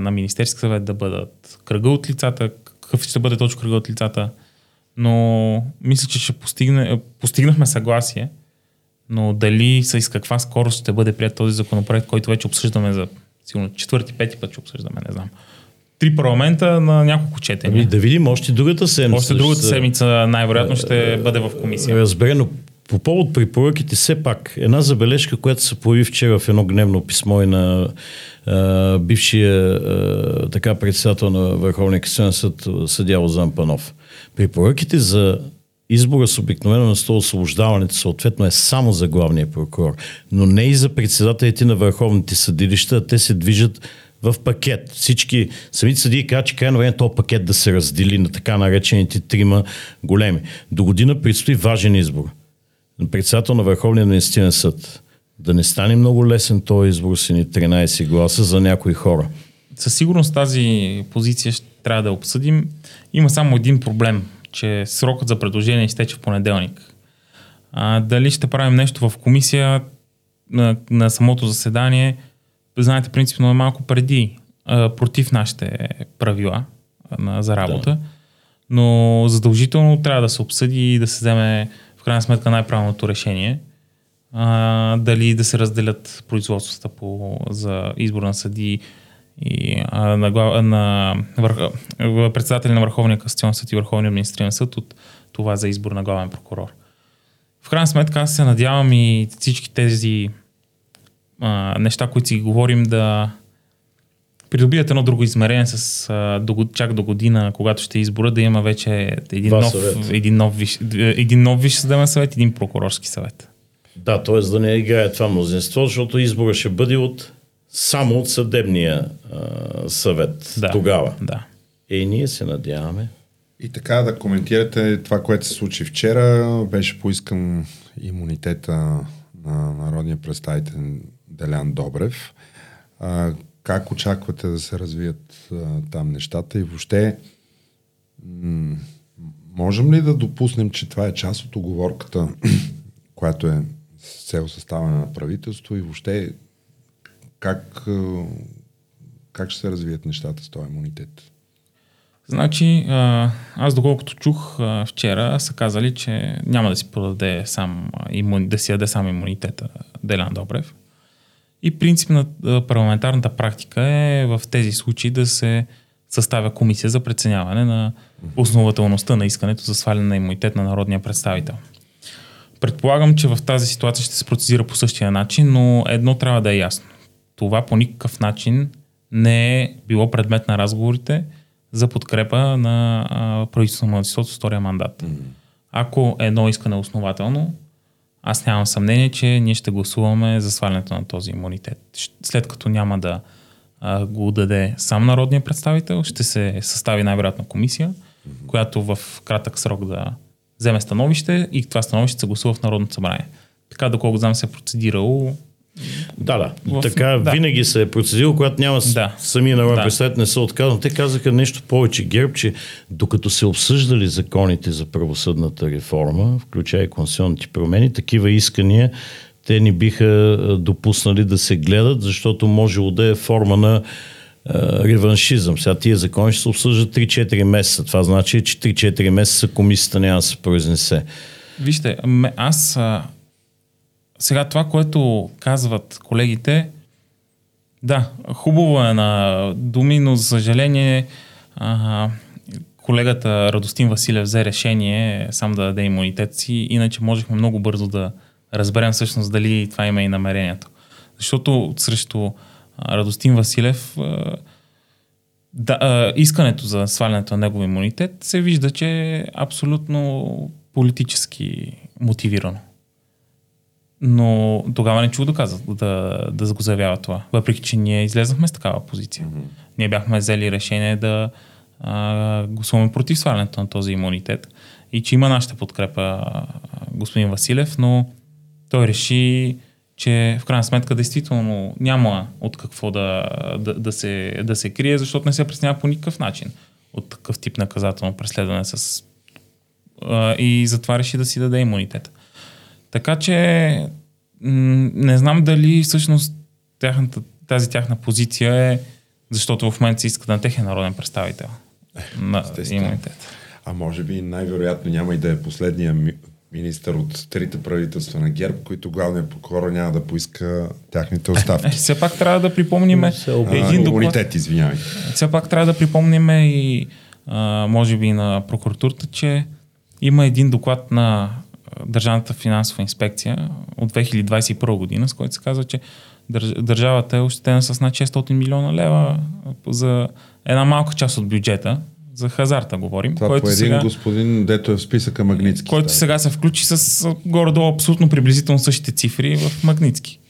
на Министерски съвет да бъдат кръга от лицата, какъв ще бъде точно кръга от лицата, но мисля, че ще постигне, постигнахме съгласие, но дали с, с каква скорост ще бъде прият този законопроект, който вече обсъждаме за сигурно четвърти, пети път ще обсъждаме, не знам три парламента на няколко четения. Ами да видим още другата седмица. Още другата седмица най-вероятно ще бъде в комисия. Разбере, но по повод препоръките, все пак, една забележка, която се появи вчера в едно гневно писмо и на а, бившия а, така председател на Върховния касационен съд, съдя Лозан Панов. Препоръките за избора с обикновено на сто освобождаването съответно е само за главния прокурор, но не и за председателите на върховните съдилища, те се движат в пакет. Всички, самите съдии казват, че крайно време този пакет да се раздели на така наречените трима големи. До година предстои важен избор. Председател на Върховния административен съд. Да не стане много лесен този избор с ни 13 гласа за някои хора. Със сигурност тази позиция ще трябва да обсъдим. Има само един проблем, че срокът за предложение изтече в понеделник. А, дали ще правим нещо в комисия на, на самото заседание – знаете, принципно е малко преди, а, против нашите правила а, за работа, да. но задължително трябва да се обсъди и да се вземе крайна сметка най-правилното решение. А, дали да се разделят производствата по, за избор на съди и а, на, на върх, председатели на Върховния касационен съд и Върховния административен съд от това за избор на главен прокурор. В крайна сметка аз се надявам и всички тези а, неща, които си говорим, да придобият едно друго измерение с а, до, чак до година, когато ще избора, да има вече един нов, един нов, виш, един нов виш съдебен съвет, един прокурорски съвет. Да, т.е. да не играе това мнозинство, защото избора ще бъде от само от съдебния а, съвет да, тогава. Да. И ние се надяваме. И така да коментирате това, което се случи вчера. Беше поискан имунитета на народния представител Делян Добрев. А, как очаквате да се развият а, там нещата и въобще м- можем ли да допуснем, че това е част от оговорката, която е с цел съставане на правителство и въобще как, как ще се развият нещата с този имунитет? Значи, аз доколкото чух вчера, са казали, че няма да си подаде сам, да си яде сам имунитета Делян Добрев. И принцип на парламентарната практика е в тези случаи да се съставя комисия за преценяване на основателността на искането за сваляне на имунитет на народния представител. Предполагам, че в тази ситуация ще се процедира по същия начин, но едно трябва да е ясно. Това по никакъв начин не е било предмет на разговорите за подкрепа на правителството на младсинството втория мандат. Ако едно искане е основателно, аз нямам съмнение, че ние ще гласуваме за свалянето на този имунитет. След като няма да а, го даде сам народния представител, ще се състави най-вероятно комисия, която в кратък срок да вземе становище и това становище се гласува в Народното събрание. Така, доколко знам, се е процедирало да, да. В... Така да. винаги се е процедирал, когато няма да. самия народен да. представител не са отказан. Те казаха нещо повече герб, че докато се обсъждали законите за правосъдната реформа, включая и конституционните промени, такива искания те ни биха допуснали да се гледат, защото може да е форма на реваншизъм. Сега тия закони ще се обсъждат 3-4 месеца. Това значи, че 3-4 месеца комисията няма да се произнесе. Вижте, аз сега това, което казват колегите, да, хубаво е на думи, но за съжаление а, колегата Радостин Василев взе решение сам да даде имунитет си, иначе можехме много бързо да разберем всъщност дали това има и намерението. Защото срещу Радостин Василев да, искането за свалянето на негов имунитет се вижда, че е абсолютно политически мотивирано. Но тогава не чух да каза да, да го заявява това. Въпреки, че ние излезнахме с такава позиция. Mm-hmm. Ние бяхме взели решение да а, гласуваме против свалянето на този имунитет и че има нашата подкрепа господин Василев, но той реши, че в крайна сметка действително няма от какво да, да, да, се, да се крие, защото не се преснява по никакъв начин от такъв тип наказателно преследване с а, и затова реши да си даде имунитет. Така че м- не знам дали всъщност тяхната, тази тяхна позиция е защото в момента се иска на техен народен представител на имунитет. А може би най-вероятно няма и да е последния ми, министър от трите правителства на ГЕРБ, които главният прокурор няма да поиска тяхните оставки. Е, все пак трябва да припомним един доклад. Имунитет, извинявай. Все пак трябва да припомним и а, може би на прокуратурата, че има един доклад на Държавната финансова инспекция от 2021 година, с който се казва, че държавата е ощетена с над 600 милиона лева за една малка част от бюджета, за хазарта говорим. Това който по един сега, господин, дето е в списъка Магницки. Който да. сега се включи с горе-долу абсолютно приблизително същите цифри в Магницки.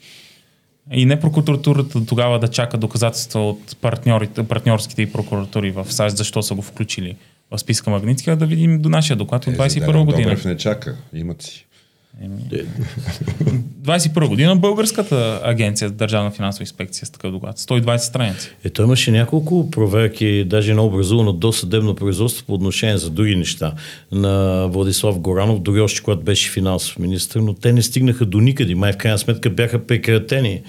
И не прокуратурата тогава да чака доказателства от партньорите, партньорските и прокуратури в САЩ, защо са го включили списка Магницки, а да видим до нашия доклад от 21 е, година. Добрев не чака, имат си. 21 година българската агенция Държавна финансова инспекция с такъв доклад. 120 страници. Ето имаше няколко проверки, даже на образувано досъдебно производство по отношение за други неща на Владислав Горанов, дори още когато беше финансов министр, но те не стигнаха до никъде. Май в крайна сметка бяха прекратени.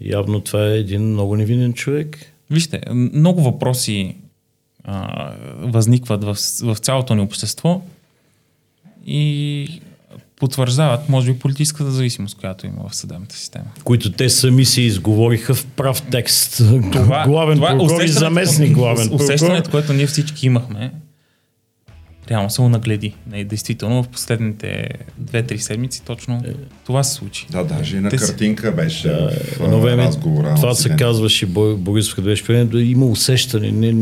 Явно това е един много невинен човек. Вижте, много въпроси а, възникват в, в цялото ни общество и потвърждават, може би, политическата зависимост, която има в съдебната система. Които те сами си изговориха в прав текст. Това, главен това прокурор и заместник главен прокурор. Усещането, което ние всички имахме, реално се нагледи. Не, действително в последните 2-3 седмици точно е. това се случи. Да, даже и на Те картинка си... беше да, в едно време, разговора. Това се казваше Борисов, като беше да има усещане. Не,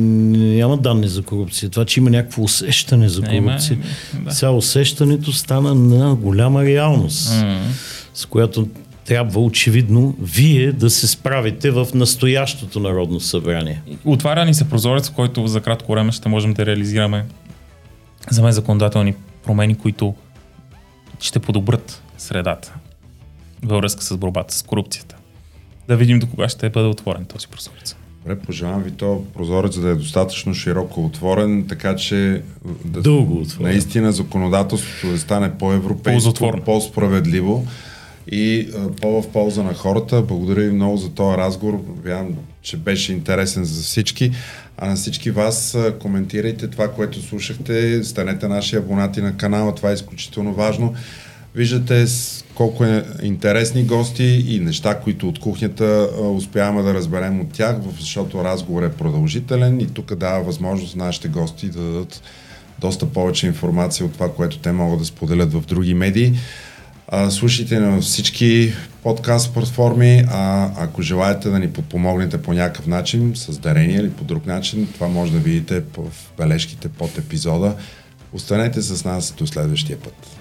няма данни за корупция. Това, че има някакво усещане за корупция. Е, да. Сега усещането стана на голяма реалност, mm-hmm. с която трябва очевидно вие да се справите в настоящото Народно събрание. Отваря ни се прозорец, който за кратко време ще можем да реализираме за мен законодателни промени, които ще подобрят средата във връзка с борбата с корупцията. Да видим до кога ще бъде отворен този прозорец. Добре, пожелавам ви то прозорец да е достатъчно широко отворен, така че да, Дълго отворен. наистина законодателството да стане по-европейско, по-справедливо и по в полза на хората. Благодаря ви много за този разговор. Вярвам, че беше интересен за всички. А на всички вас коментирайте това, което слушахте, станете наши абонати на канала, това е изключително важно. Виждате колко е интересни гости и неща, които от кухнята успяваме да разберем от тях, защото разговор е продължителен и тук дава възможност нашите гости да дадат доста повече информация от това, което те могат да споделят в други медии. Слушайте на всички подкаст платформи, а ако желаете да ни подпомогнете по някакъв начин, с дарение или по друг начин, това може да видите в бележките под епизода. Останете с нас до следващия път.